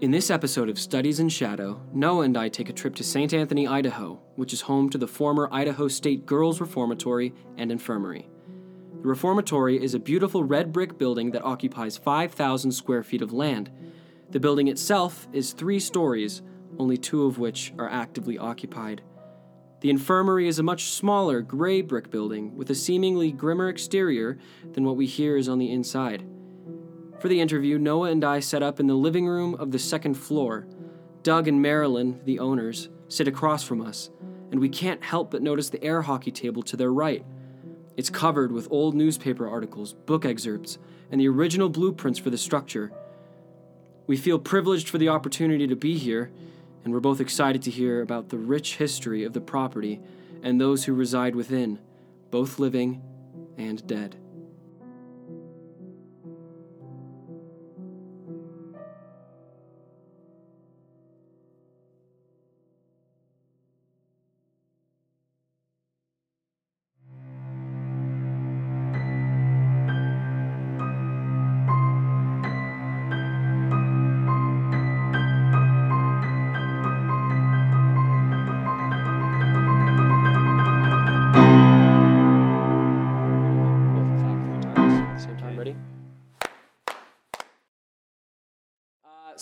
In this episode of Studies in Shadow, Noah and I take a trip to St. Anthony, Idaho, which is home to the former Idaho State Girls Reformatory and Infirmary. The reformatory is a beautiful red brick building that occupies 5,000 square feet of land. The building itself is three stories, only two of which are actively occupied. The infirmary is a much smaller gray brick building with a seemingly grimmer exterior than what we hear is on the inside. For the interview, Noah and I set up in the living room of the second floor. Doug and Marilyn, the owners, sit across from us, and we can't help but notice the air hockey table to their right. It's covered with old newspaper articles, book excerpts, and the original blueprints for the structure. We feel privileged for the opportunity to be here, and we're both excited to hear about the rich history of the property and those who reside within, both living and dead.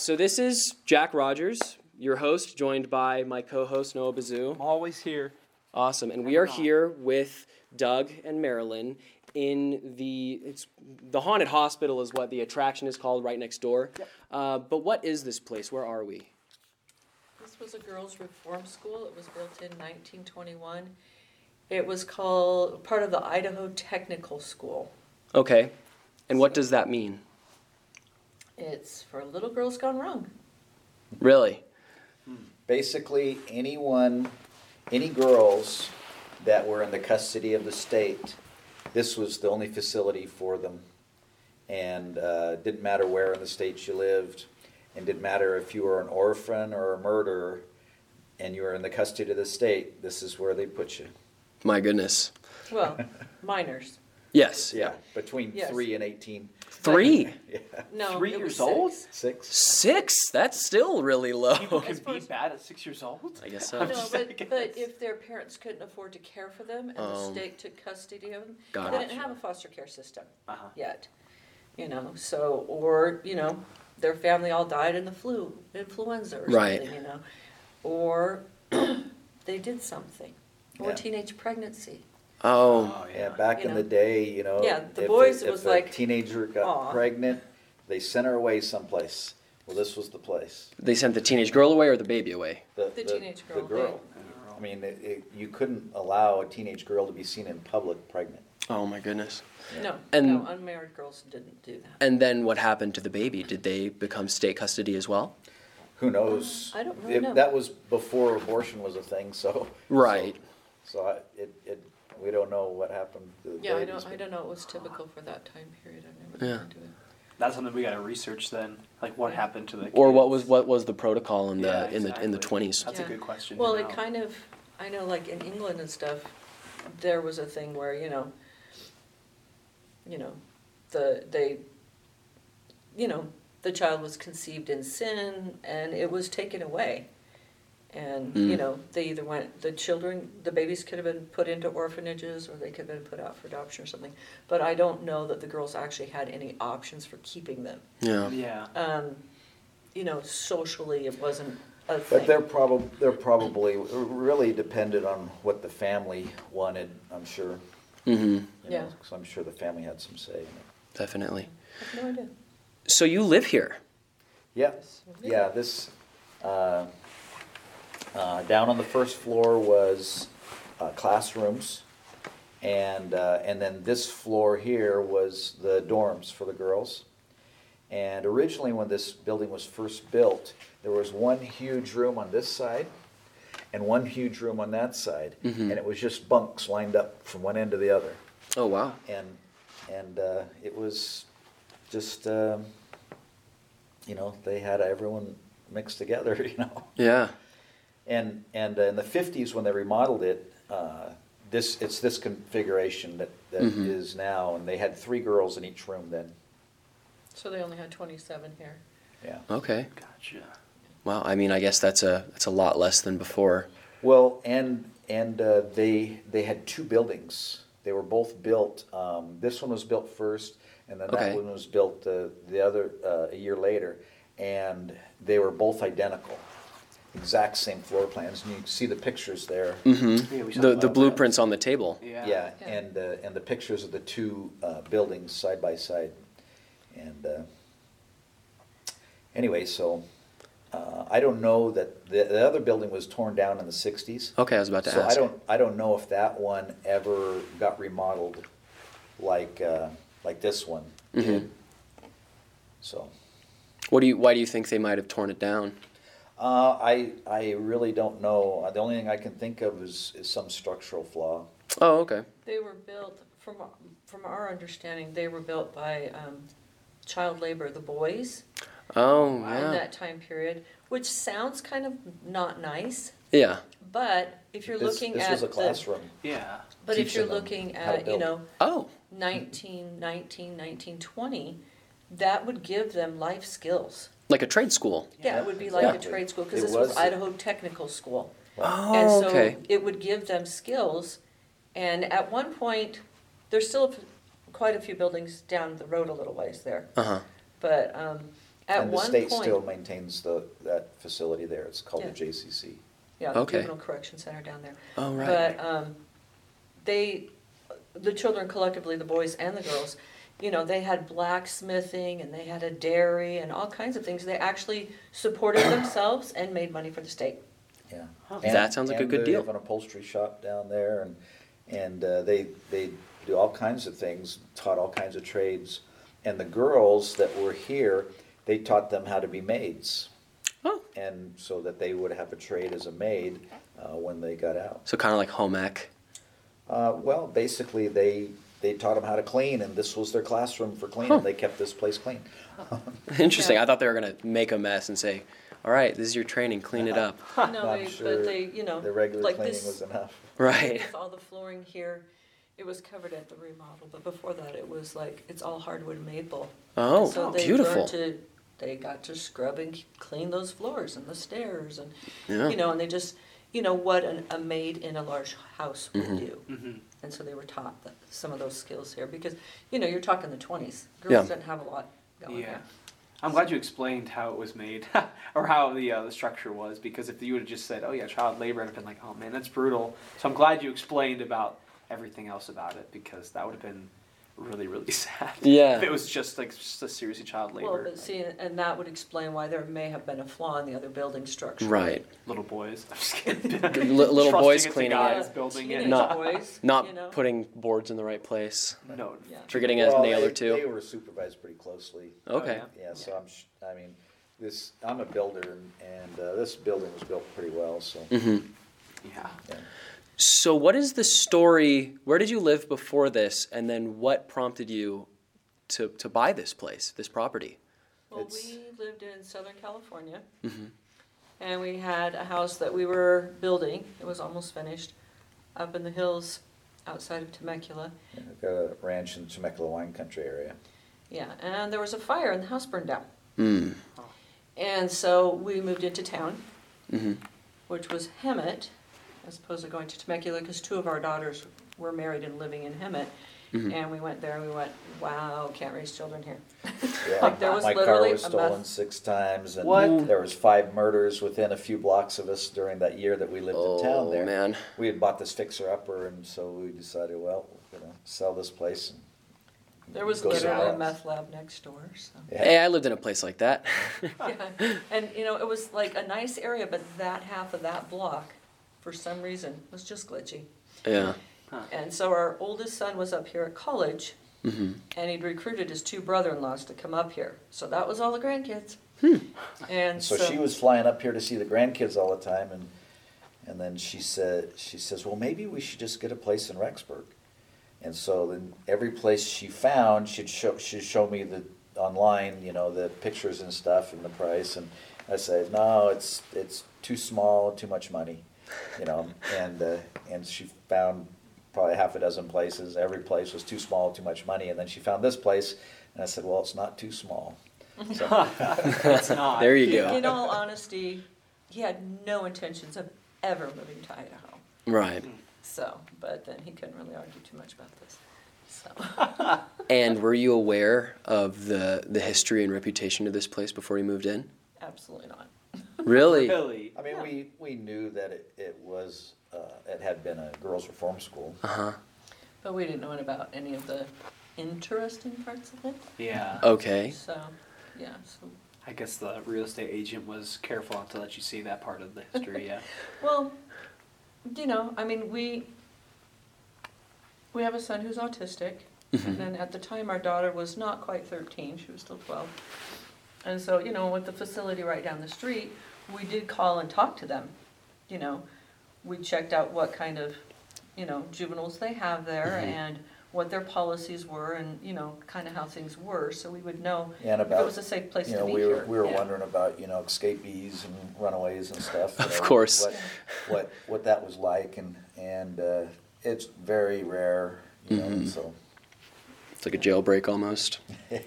So this is Jack Rogers, your host, joined by my co-host Noah Bazoo. I'm always here. Awesome, and we are here with Doug and Marilyn in the it's the haunted hospital is what the attraction is called right next door. Uh, but what is this place? Where are we? This was a girls' reform school. It was built in 1921. It was called part of the Idaho Technical School. Okay, and what does that mean? It's for little girls gone wrong. Really? Basically, anyone, any girls that were in the custody of the state, this was the only facility for them. And uh, didn't matter where in the state you lived, and didn't matter if you were an orphan or a murderer, and you were in the custody of the state. This is where they put you. My goodness. Well, minors. Yes. Yeah, between Yes. three and eighteen. Three. Yeah, No, Three it was years old? six. six. Six. That's still really low. People can As be as- bad at six years old. I guess so. I'm No, just but, saying. but if their parents couldn't afford to care for them and the Um, state took custody of them, got they it. didn't have a foster care system Uh-huh. yet. You know, so, or, you know, their family all died in the flu, influenza or Right. something, you know. Or they did something, or Yeah. teenage pregnancy. Oh. oh. Yeah, back You in know? the day, you know. Yeah, the if boys, it if was a like, Teenager got aw. pregnant, they sent her away someplace. Well, this was the place. They sent the teenage girl away or the baby away? The teenage girl, The girl. I mean, it, it, you couldn't allow a teenage girl to be seen in public pregnant. Oh my goodness. No, And- no, unmarried girls didn't do that. And then what happened to the baby? Did they become state custody as well? Who knows? I don't really It- know. That was before abortion was a thing, so. Right. So, so I, it, it, we don't know what happened to the Yeah, I babies, don't, I but- don't know, it was typical for that time period, I've never Yeah. been into it. That's something we gotta research then. Like what happened to the Or what kids. was what was the protocol in the Yeah, in the in the exactly. twenties? That's Yeah. a good question. to Well, it know. kind of, I know like in England and stuff, there was a thing where, you know, you know, the, they, you know, the child was conceived in sin and it was taken away. And, you Mm. know, they either went, the children, the babies could have been put into orphanages or they could have been put out for adoption or something. But I don't know that the girls actually had any options for keeping them. Yeah. Yeah. Um, you know, socially, it wasn't a thing. But they're probably, they're probably, really depended on what the family wanted, I'm sure. Mm-hmm. you Yeah. know, 'cause I'm sure the family had some say in it. Definitely. I have no idea. So you live here. Yeah, yeah, this, uh, uh, down on the first floor was uh, classrooms. And, uh, and then this floor here was the dorms for the girls. And originally, when this building was first built, there was one huge room on this side and one huge room on that side. Mhm. And it was just bunks lined up from one end to the other. Oh wow. And, and uh, it was just, um, you know, they had everyone mixed together, you know. Yeah. And, and uh, in the fifties, when they remodeled it, uh, this, it's this configuration that, that Mhm. is now, and they had three girls in each room then. So they only had twenty-seven here. yeah. Okay. Gotcha. Wow. I mean, I guess that's a that's a lot less than before. Well, and, and uh, they, they had two buildings. They were both built, um, this one was built first, and then Okay. that one was built uh, the other, uh, a year later. And they were both identical, exact same floor plans, and you can see the pictures there. Mm-hmm. Yeah, we saw The that. the blueprints on the table. Yeah. Yeah, Yeah. and, uh, and the pictures of the two uh, buildings side by side. And uh, anyway, so uh, I don't know that, the, the other building was torn down in the sixties. Okay, I was about to ask. So I ask. don't, I don't know if that one ever got remodeled like, uh, like this one Mhm. did. So, What do you? Why do you think they might have torn it down? Uh, I, I really don't know. Uh, The only thing I can think of is, is some structural flaw. Oh, okay. They were built, from, from our understanding, they were built by um, child labor, the boys, Oh, in yeah. that time period, which sounds kind of not nice, Yeah. but if you're This- looking This at was a the. classroom. Yeah. But if you're them looking how to at, you build. know, Oh. 1919, 1920, that would give them life skills. Like a trade school. Yeah, it would be like a Exactly. trade school, because It this was was- Idaho Technical School. Oh, And so okay. it would give them skills. And at one point, there's still quite a few buildings down the road a little ways there. Uh huh. But um, at And the one state still point, maintains the, that facility there. It's called the Yeah. JCC. yeah, the Okay. juvenile correction center down there. Oh, right. But um, they, the children collectively, the boys and the girls, you know, they had blacksmithing and they had a dairy and all kinds of things. They actually supported themselves and made money for the state. Yeah. Huh. And- That sounds like a and good they deal. have an upholstery shop down there and, and uh, they, they do all kinds of things, taught all kinds of trades. And the girls that were here, they taught them how to be maids. Oh. And so that they would have a trade as a maid uh, when they got out. So kind of like home ec. Uh, well, basically, they, they taught them how to clean and this was their classroom for cleaning. Huh. They kept this place clean. Interesting. Yeah. I thought they were gonna make a mess and say, "All right, this is your training. Clean it up." No, they, sure but they, you know, The regular like cleaning this, was enough. Right. with all the flooring here, it was covered at the remodel, but before that, it was like, it's all hardwood maple. Oh, So they beautiful. to, they got to scrub and clean those floors and the stairs and, Yeah. you know, and they just, you know, what an, a maid in a large house would Mhm. do. Mm-hmm. And so they were taught that, some of those skills here, because, you know, you're talking the twenties. Yeah. Girls didn't have a lot going on. Yeah. here. I'm glad you explained how it was made, or how the uh, the structure was, because if you would have just said, "Oh yeah, child labor," I'd have been like, "Oh man, that's brutal." So I'm glad you explained about everything else about it, because that would have been really, really sad. Yeah. If it was just like just a seriously child labor. Well, labor, but see, and that would explain why there may have been a flaw in the other building structure. Right. little boys. I'm just kidding. Li- little boys it's the cleaning guys it. building Teenage it. Not- boys, Not you know? putting boards in the right place. no. Yeah. Forgetting a nail they- or two. They were supervised pretty closely. Okay. Oh, Yeah, so I'm, sh- I mean, this, I'm a builder and, and uh, this building was built pretty well, so. hmm Yeah. yeah. So, what is the story? Where did you live before this, and then what prompted you to to buy this place, this property? Well, It's- we lived in Southern California, hmm and we had a house that we were building, it was almost finished, up in the hills outside of Temecula. Yeah, I've got a ranch in Temecula wine country area. Yeah, and there was a fire and the house burned down. Mm. And so we moved into town, hmm which was Hemet, as opposed to going to Temecula, because two of our daughters were married and living in Hemet. Mhm. And we went there and we went, wow, can't raise children here. Yeah, Like, there was My car literally was a stolen meth- six times and What? there was five murders within a few blocks of us during that year that we lived in town Oh there. man. We had bought this fixer-upper and so we decided, well, we're gonna sell this place. and There was go literally a else. meth lab next door, so. Yeah. Hey, I lived in a place like that. Yeah, and you know, it was like a nice area, but that half of that block, for some reason, was just glitchy. yeah. And so our oldest son was up here at college, hmm and he'd recruited his two brother-in-laws to come up here. So that was all the grandkids. And So she was flying up here to see the grandkids all the time, and and then she said, she says, well, maybe we should just get a place in Rexburg. And so then every place she found, she'd show she'd show me the online, you know, the pictures and stuff and the price, and I said, no, it's it's too small, too much money, you know, and uh, and she found probably half a dozen places. Every place was too small, too much money, and then she found this place, and I said, well, it's not too small. So, It's not. There you go. In all honesty, he had no intentions of ever moving to Idaho. Right. So, but then he couldn't really argue too much about this. So, And were you aware of the the history and reputation of this place before you moved in? absolutely not. Really? Really? I mean, we, we knew that it, it was, uh, it had been a girls' reform school. Uh huh. But we didn't know about any of the interesting parts of it. Yeah. Okay. So, yeah. So, I guess the real estate agent was careful not to let you see that part of the history. Yeah. well, you know, I mean, we we have a son who's autistic, and then at the time our daughter was not quite thirteen; she was still twelve. And so, you know, with the facility right down the street, we did call and talk to them. You know, we checked out what kind of, you know, juveniles they have there Mhm. and what their policies were, and you know, kind of how things were, so we would know And if it about, was a safe place you to know, be we were, here. we were Yeah. wondering about, you know, escapees and runaways and stuff. you Of know, course. What, what, what that was like and, and, uh, it's very rare, you know, Mhm. so. It's like a jailbreak almost.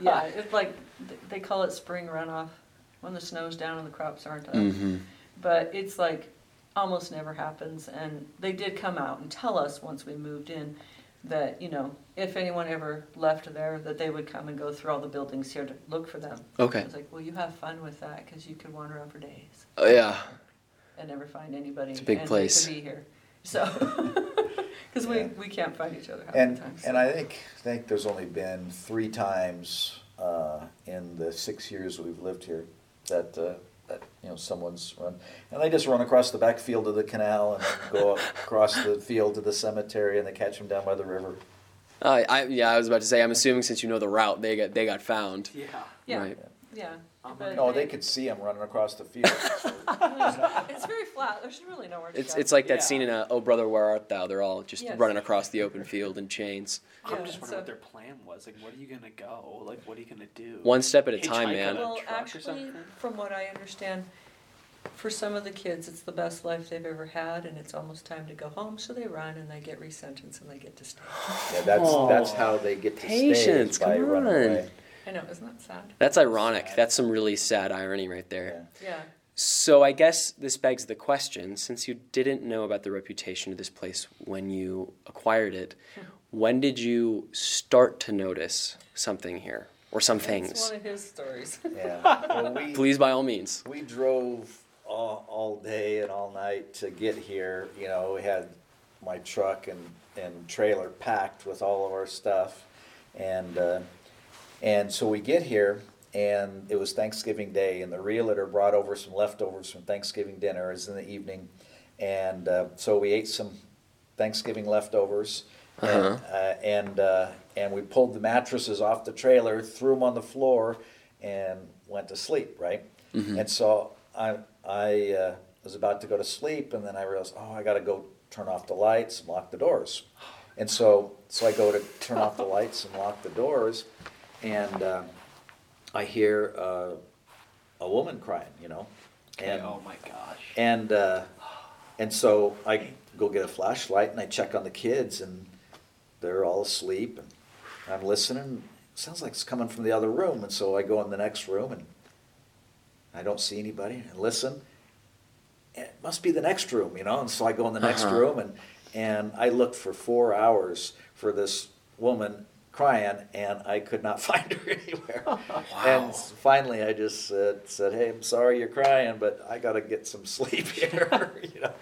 Yeah, it's like, th- they call it spring runoff, when the snow's down and the crops aren't up. Mm-hmm. But it's like, almost never happens, and they did come out and tell us once we moved in that, you know, if anyone ever left there, that they would come and go through all the buildings here to look for them. Okay. I was like, well, you have fun with that, because you could wander around for days Oh yeah. and never find anybody. It's a big and place. they could be here, so, because we, Yeah. we can't find each other half And, the time. and. I think, think there's only been three times, uh, in the six years we've lived here that, uh, that, you know, someone's run, and they just run across the back field of the canal and go across the field to the cemetery and they catch them down by the river. Uh, I yeah, I was about to say. I'm assuming since you know the route, they got they got found. Yeah. Yeah, Right. yeah. Um, but No, they could see them running across the field. It's very flat, there's really nowhere to It's go. it's like that Yeah. scene in uh, Oh Brother Where Art Thou? They're all just Yes. running across the open field in chains. I'm Yeah, just wondering so- what their plan was. Like, what are you gonna go? Like, what are you gonna do? One step at a time, Hitchhike man. on a Well, truck or actually, something? from what I understand, for some of the kids, it's the best life they've ever had, and it's almost time to go home, so they run and they get resentenced and they get to stay. Yeah, that's, Aw. that's how they get to stay is Patience, by come running on. away. I know, isn't that sad? That's ironic. Sad. That's some really sad irony right there. Yeah. yeah. So I guess this begs the question: since you didn't know about the reputation of this place when you acquired it, when did you start to notice something here or some That's things? one of his stories. Yeah. Well, we, Please, by all means. we drove all, all day and all night to get here. You know, we had my truck and, and trailer packed with all of our stuff. And, uh, and so we get here and it was Thanksgiving Day and the realtor brought over some leftovers from Thanksgiving dinner. It was in the evening. And, uh, so we ate some Thanksgiving leftovers. And, Uh-huh. uh, and, uh, and we pulled the mattresses off the trailer, threw them on the floor, and went to sleep, right? And so I, I uh, was about to go to sleep, and then I realized, oh, I got to go turn off the lights and lock the doors. And so, so I go to turn off the lights and lock the doors, and uh, I hear uh, a woman crying, you know, and oh my gosh. and uh, and so I go get a flashlight and I check on the kids and they're all asleep and I'm listening. It sounds like it's coming from the other room, and so I go in the next room and I don't see anybody and listen. It must be the next room, you know. And so I go in the next Uh-huh. room and and I looked for four hours for this woman crying, and I could not find her anywhere. And finally, I just said, said, "Hey, I'm sorry you're crying, but I got to get some sleep here," you know.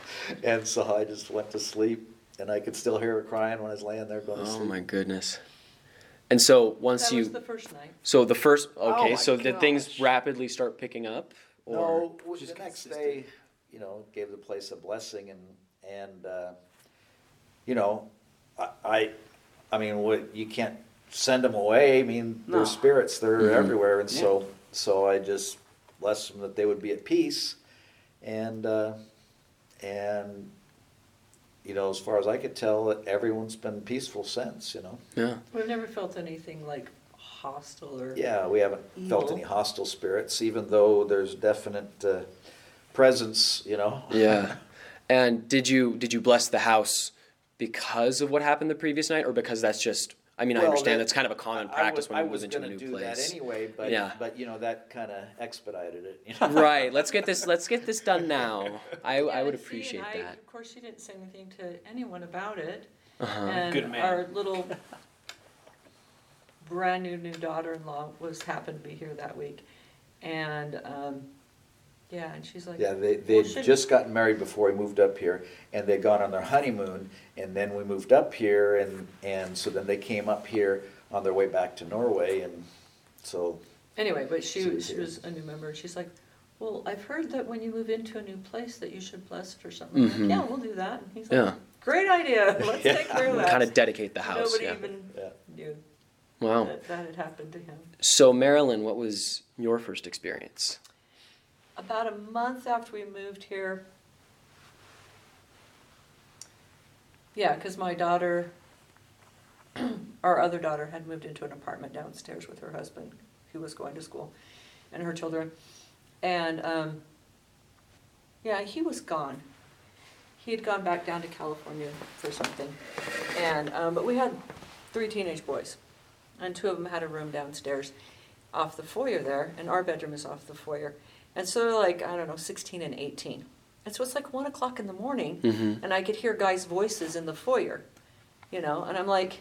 And so I just went to sleep, and I could still hear her crying when I was laying there going to sleep. Oh my goodness. And so once That you was the first night. so the first Oh okay, my so did things rapidly start picking up? Or No, w- Just the next consistent. day, you know, gave the place a blessing, and and uh, you know, I, I, I mean, what you can't send them away. I mean, No. they're spirits; they're Mhm. everywhere, and so so I just blessed them that they would be at peace, and uh, and you know, as far as I could tell, everyone's been peaceful since. You know, Yeah. We've never felt anything like hostile or. yeah, we haven't felt Evil. any hostile spirits, even though there's definite uh, presence. You know, Yeah. And did you did you bless the house because of what happened the previous night or because that's just I mean, I understand that- that's kind of a common I practice was- when I you move was into a gonna new do place. that anyway, but, Yeah. but you know, that kinda expedited it, you know? right. Let's get this. Let's get this done now. I, Yeah, I would and see, appreciate and I- that. Of course, she didn't say anything to anyone about it. Uh-huh. And Good man. our little brand new new daughter-in-law was happened to be here that week, and um, yeah, and she's like, Yeah, they, they'd should- just gotten married before we moved up here, and they'd gone on their honeymoon, and then we moved up here, and, and so then they came up here on their way back to Norway, and so, Anyway, but She she, was she here. was a new member, and she's like, well, I've heard that when you move into a new place that you should bless it or something. I'm Mhm. like, yeah, we'll do that. And he's like, Yeah. great idea, let's take care of that. Kind of dedicate the house. Nobody yeah. even yeah. knew Wow. that that had happened to him. So Marilyn, what was your first experience? About a month after we moved here, yeah, because my daughter, our other daughter, had moved into an apartment downstairs with her husband, who was going to school, and her children. And um, yeah, he was gone. He had gone back down to California for something, and um, but we had three teenage boys, and two of them had a room downstairs, off the foyer there, and our bedroom is off the foyer. And so they're like, I don't know, 16 and 18. And so it's like one o'clock in the morning, Mhm. and I could hear guys' voices in the foyer, you know, and I'm like,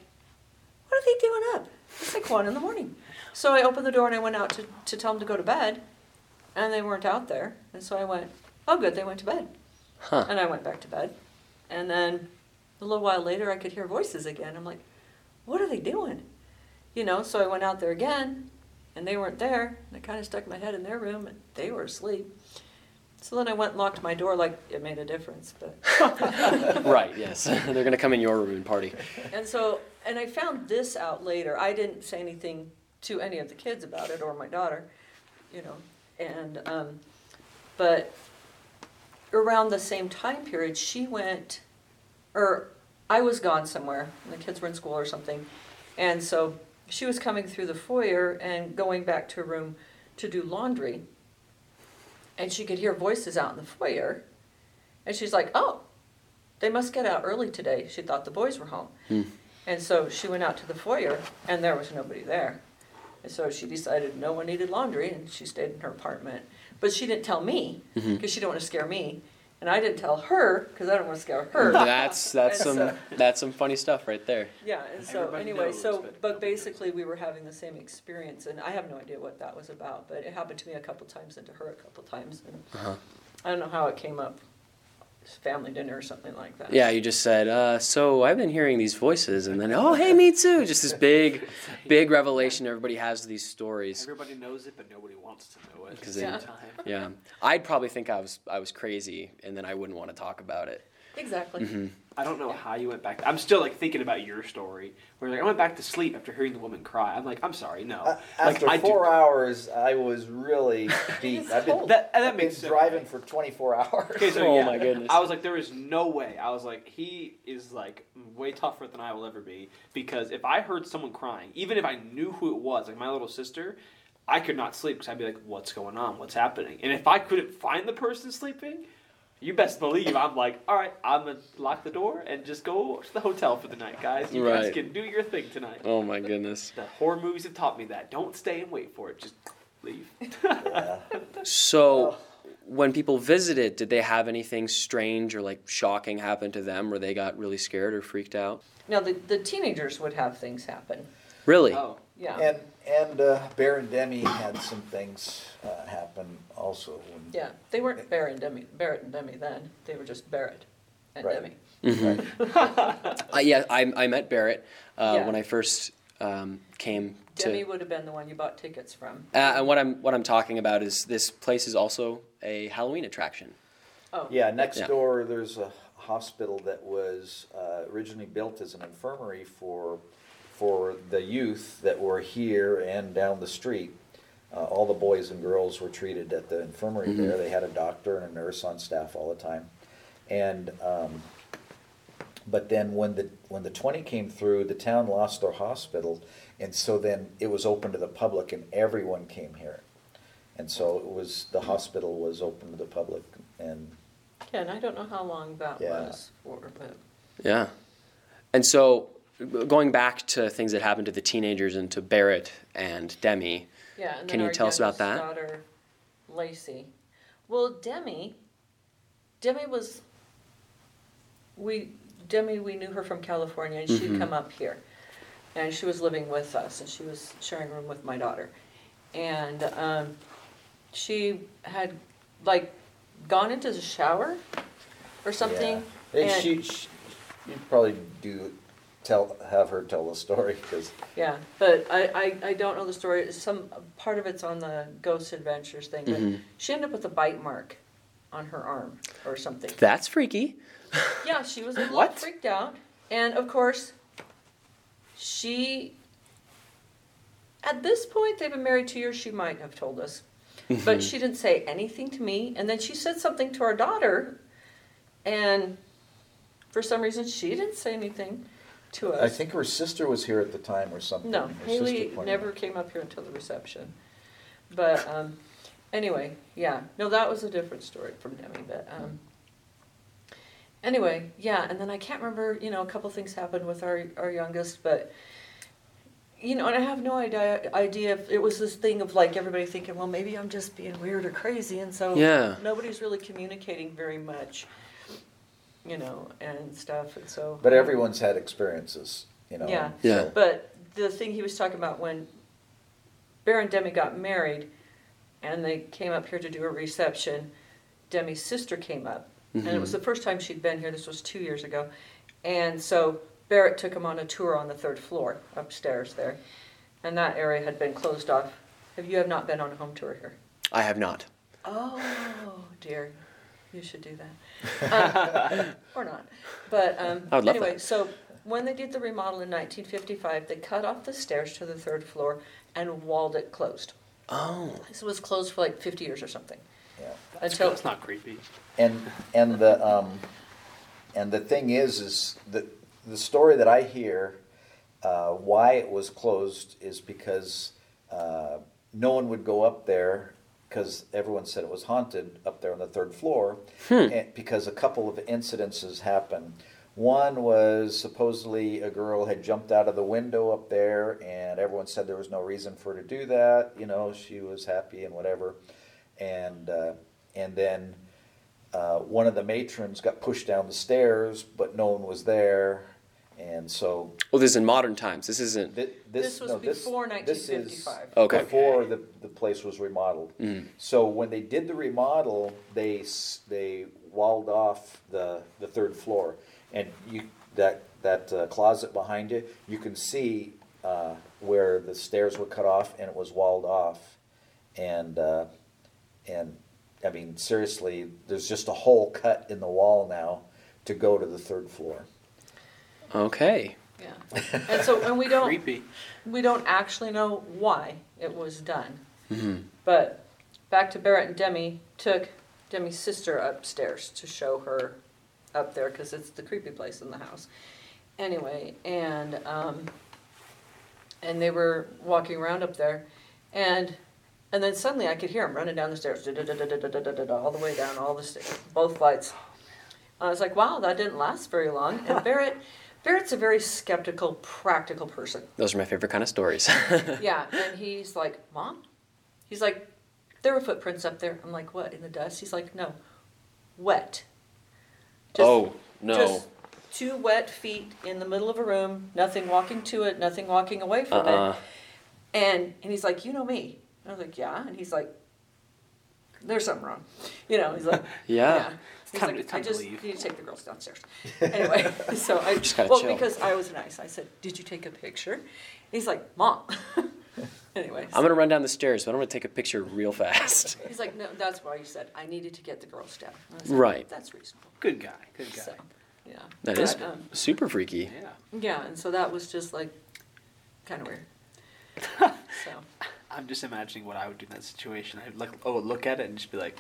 what are they doing up? It's like one in the morning. So I opened the door and I went out to, to tell them to go to bed, and they weren't out there. And so I went, oh, good, they went to bed. Huh. And I went back to bed. And then a little while later, I could hear voices again. I'm like, what are they doing? You know, so I went out there again, and they weren't there. And I kind of stuck my head in their room, and they were asleep. So then I went and locked my door, like it made a difference. But right. Yes. They're gonna come in your room and party. and so and I found this out later. I didn't say anything to any of the kids about it or my daughter, you know. And um, but around the same time period, she went, or I was gone somewhere. and The kids were in school or something, and so she was coming through the foyer and going back to her room to do laundry. And she could hear voices out in the foyer, and she's like, "Oh, they must get out early today." She thought the boys were home. Hmm. And so she went out to the foyer, and there was nobody there. And so she decided no one needed laundry, and she stayed in her apartment. But she didn't tell me because Mhm. she didn't want to scare me, and I didn't tell her because I don't want to scare her. That's that's some so- that's some funny stuff right there. Yeah, and so Everybody anyway, knows, so but but basically we were having the same experience, and I have no idea what that was about, but it happened to me a couple times and to her a couple times, and Uh-huh. I don't know how it came up, family dinner or something like that. Yeah, you just said, uh, so I've been hearing these voices, and then, oh, hey, me too. Just this big, big revelation. Everybody has these stories. Everybody knows it, but nobody wants to know it at the 'Cause same they- time. Yeah, I'd probably think I was I was crazy, and then I wouldn't want to talk about it. exactly. hmm I don't know how you went back. I'm still like thinking about your story. Where like I went back to sleep after hearing the woman cry. I'm like, I'm sorry, no. A- like After I four do, hours, I was really deep. I've been, that and that I've been makes sense. driving for twenty-four hours. Okay, so Oh yeah, my goodness. I was like, there is no way. I was like, he is like way tougher than I will ever be because if I heard someone crying, even if I knew who it was, like my little sister, I could not sleep because I'd be like, what's going on? What's happening? And if I couldn't find the person sleeping, you best believe I'm like, all right, I'm gonna lock the door and just go to the hotel for the night, guys. You guys can do your thing tonight. Oh my goodness. The horror movies have taught me that. Don't stay and wait for it. Just leave. Yeah. So, when people visited, did they have anything strange or like shocking happen to them, where they got really scared or freaked out? Now the the teenagers would have things happen. Really? Oh, Yeah. And, and uh, Bear and Demi had some things uh, happen also. When, Yeah, they weren't Barrett and Demi, Barrett and Demi then. They were just Barrett and Right. Demi. Mhm. Right. Uh, yeah, I, I met Barrett uh, Yeah. when I first um, came to. Demi would have been the one you bought tickets from. Uh, and what I'm what I'm talking about is this place is also a Halloween attraction. Oh, Yeah, next Yeah. door, there's a hospital that was uh, originally built as an infirmary for, for the youth that were here and down the street. Uh, all the boys and girls were treated at the infirmary Mhm. there. They had a doctor and a nurse on staff all the time. And, um, but then when the, when the twenty came through, the town lost their hospital. And so then it was open to the public and everyone came here. And so it was, the hospital was open to the public and Yeah, and I don't know how long that Yeah. was for, but Yeah. And so going back to things that happened to the teenagers and to Barrett and Demi. Yeah, and Can you tell us about youngest that? Daughter, Lacey. Well, Demi, Demi was. We Demi, we knew her from California, and she'd Mhm. come up here, and she was living with us, and she was sharing a room with my daughter, and um, she had like gone into the shower or something. Yeah. Hey, and- she, she, you'd probably do, tell, have her tell the story, because, Yeah, but I, I, I don't know the story. Some part of it's on the Ghost Adventures thing, but Mhm. she ended up with a bite mark on her arm or something. That's freaky. Yeah, she was a little What? freaked out, and of course, she. At this point, they've been married two years. She might have told us, Mm-hmm. but she didn't say anything to me. And then she said something to our daughter, and for some reason, she didn't say anything to us. I think her sister was here at the time or something. No, Her sister Haley pointed never out. came up here until the reception. But um, anyway, yeah, no, that was a different story from Demi. But um, anyway, yeah, and then I can't remember. You know, a couple things happened with our our youngest, but you know, and I have no idea idea if it was this thing of like everybody thinking, well, maybe I'm just being weird or crazy, and so Yeah. nobody's really communicating very much. You know, and stuff, and so. But everyone's had experiences, you know. Yeah. Yeah. so- But the thing he was talking about when Baron Demi got married and they came up here to do a reception, Demi's sister came up. And it was mm-hmm. the first time she'd been here. This was two years ago. And so Barrett took him on a tour on the third floor upstairs there. And that area had been closed off. Have you have not been on a home tour here? I have not. Oh dear, you should do that. Um, or not. But um, I would love anyway, that. so when they did the remodel in 1955, they cut off the stairs to the third floor and walled it closed. Oh. This was closed for like 50 years or something. Yeah. That's, Until- that's not creepy. And, and the, um, and the thing is, is the, the story that I hear, uh, why it was closed is because, uh, no one would go up there because everyone said it was haunted up there on the third floor. And because a couple of incidences happened. One was supposedly a girl had jumped out of the window up there, and everyone said there was no reason for her to do that. You know, she was happy and whatever. And uh, and then uh, one of the matrons got pushed down the stairs, but no one was there, and so Well, this is in modern times. This isn't. thi- this, This was no, this- before this is 1955. Okay. Before the, the place was remodeled. Mm. So when they did the remodel, they s- they walled off the the third floor, and you that that uh, closet behind you, you can see uh, where the stairs were cut off, and it was walled off, and uh, and I mean seriously, there's just a hole cut in the wall now to go to the third floor. Okay. Yeah. And so, and we don't, Creepy. we don't actually know why it was done. hmm But back to Barrett and Demi took Demi's sister upstairs to show her up there because it's the creepy place in the house. Anyway, and um, and they were walking around up there, and and then suddenly I could hear him running down the stairs, all the way down all the stairs, both flights. I was like, wow, that didn't last very long. And Barrett, Barrett's a very skeptical, practical person. Those are my favorite kind of stories. Yeah, and he's like, Mom? He's like, there were footprints up there. I'm like, what, in the dust? He's like, no, wet. Just- oh no. Just two wet feet in the middle of a room, nothing walking to it, nothing walking away from Uh-uh. it. And, and he's like, you know me. And I was like, yeah. And he's like, there's something wrong. You know, he's like, Yeah. He's time like, to- it's I time to just leave." need to take the girls downstairs. Anyway, so I Just gotta well chill. because I was nice. I said, "Did you take a picture?" He's like, "Mom." anyway, I'm gonna run down the stairs, but I'm gonna take a picture real fast. he's like, "No, that's why you said I needed to get the girls down." And I said, Right. That's reasonable. Good guy. Good guy. So, yeah. That is But, um, super freaky. Yeah. yeah, and so that was just like kind of weird. so I'm just imagining what I would do in that situation. I'd look, oh, look at it and just be like,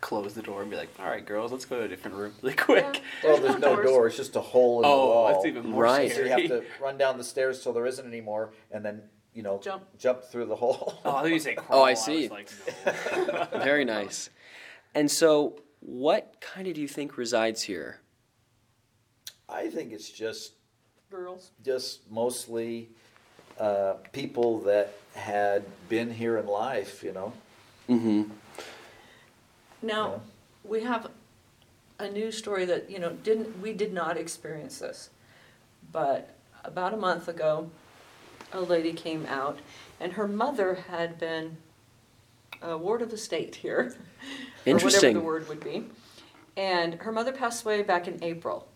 close the door and be like, all right, girls, let's go to a different room really quick. Yeah. Well, there's no doors. door; it's just a hole in the Oh, wall. that's even more Right. So you have to run down the stairs till there isn't anymore, and then you know Jump. jump through the hole. Oh, I thought you say crawl. Oh, I was see. like, no. Very nice. And so, what kind of do you think resides here? I think it's just girls. just mostly uh, people that had been here in life, you know. Mm-hmm. Now, we have a news story that, you know, didn't, we did not experience this. But about a month ago, a lady came out and her mother had been a ward of the state here. Or Interesting. whatever the word would be. And her mother passed away back in April.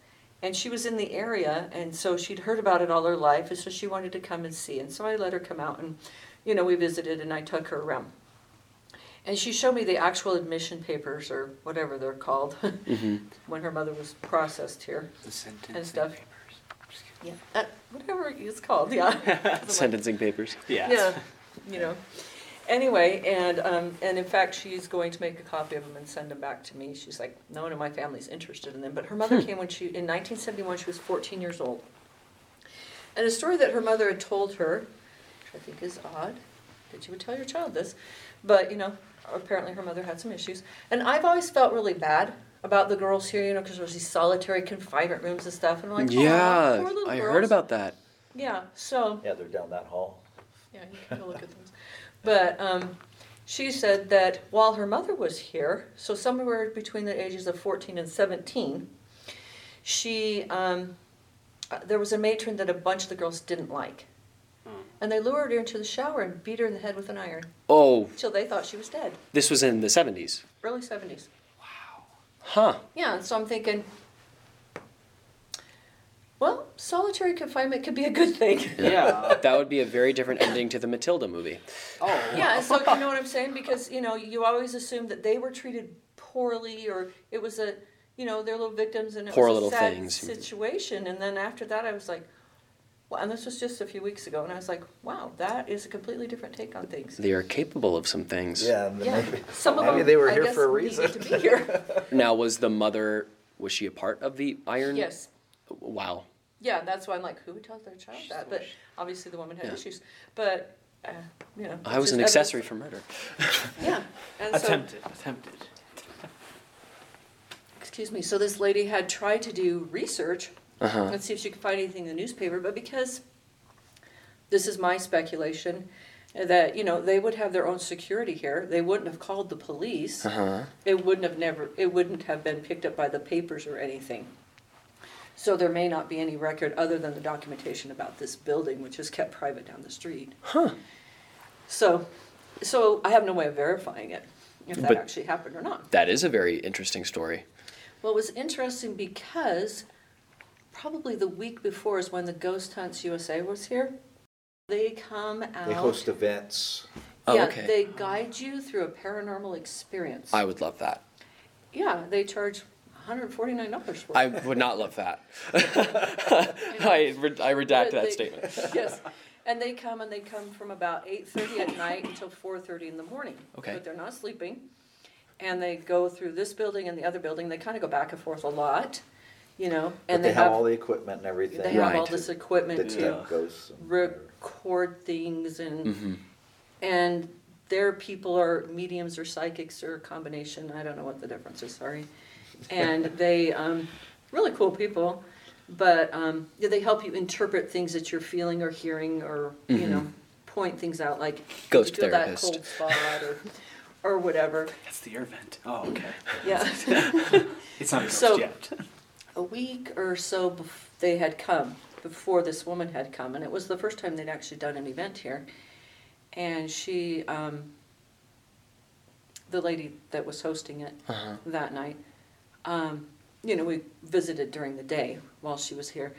And she was in the area, and so she'd heard about it all her life, and so she wanted to come and see. And so I let her come out, and, you know, we visited, and I took her around. And she showed me the actual admission papers, or whatever they're called, Mm-hmm. when her mother was processed here. The sentencing And stuff. papers. Just kidding. Yeah. Uh, whatever it's called, yeah. Sentencing papers. Yeah. Yeah, you know. Anyway, and, um, and in fact, she's going to make a copy of them and send them back to me. She's like, no one in my family's interested in them. But her mother came when she, in nineteen seventy-one, she was fourteen years old. And a story that her mother had told her, which I think is odd, that you would tell your child this, but, you know, apparently her mother had some issues. And I've always felt really bad about the girls here, you know, because there's these solitary confinement rooms and stuff, and I'm like, "Aw, yeah, poor little I girls." heard about that. Yeah, so. Yeah, they're down that hall. Yeah, you can go look at those. But um, she said that while her mother was here, so somewhere between the ages of 14 and 17, she um, uh, there was a matron that a bunch of the girls didn't like. And they lured her into the shower and beat her in the head with an iron Oh, till they thought she was dead. this was in the 70s. Early 70s. Wow. Huh. Yeah, so I'm thinking, well, solitary confinement could be a good thing. Yeah. That would be a very different ending to the Matilda movie. Oh. Yeah, so you know what I'm saying? Because, you know, you always assume that they were treated poorly or it was a, you know, they're little victims and it Poor was little a sad things. situation. And then after that, I was like, well, and this was just a few weeks ago, and I was like, wow, that is a completely different take on things. They are capable of some things. Yeah, Yeah, maybe, some of maybe them, they were I here guess, for a reason. to be here. Now, was the mother, was she a part of the iron? yes, Wow. yeah, that's why I'm like, who would tell their child that? But obviously, the woman had Yeah. issues. But uh, you know, I was just an evidence- accessory for murder. Yeah, and so Attempted. Attempted. excuse me. So this lady had tried to do research Uh huh. Let's see if she could find anything in the newspaper, but because this is my speculation, that, you know, they would have their own security here, they wouldn't have called the police. Uh huh. It wouldn't have never, it wouldn't have been picked up by the papers or anything. So there may not be any record other than the documentation about this building, which is kept private down the street. Huh. So, so I have no way of verifying it, if that But- actually happened or not. That is a very interesting story. Well, it was interesting because probably the week before is when the Ghost Hunts USA was here. They come out. They host events. Oh, yeah, okay. they guide you through a paranormal experience. I would love that. yeah, they charge $149 for it. I would not love that. I, re- I redact But that they- statement. yes, and they come and they come from about eight thirty at night until four thirty in the morning. Okay. But they're not sleeping, and they go through this building and the other building. They kind of go back and forth a lot, you know. But And they have all the equipment and everything. they have all this equipment The to tent goes. record things and hmm and their people are mediums or psychics or a combination. I don't know what the difference is. Sorry, and they um, really cool people, but um, yeah, they help you interpret things that you're feeling or hearing or you know point things out like Mm-hmm. Ghost you feel that cold spot or or whatever. That's the air vent. Oh, okay. Yeah. It's not a ghost So- yet. a week or so bef- they had come before this woman had come and it was the first time they'd actually done an event here and she um, the lady that was hosting it Uh-huh. that night um, you know we visited during the day while she was here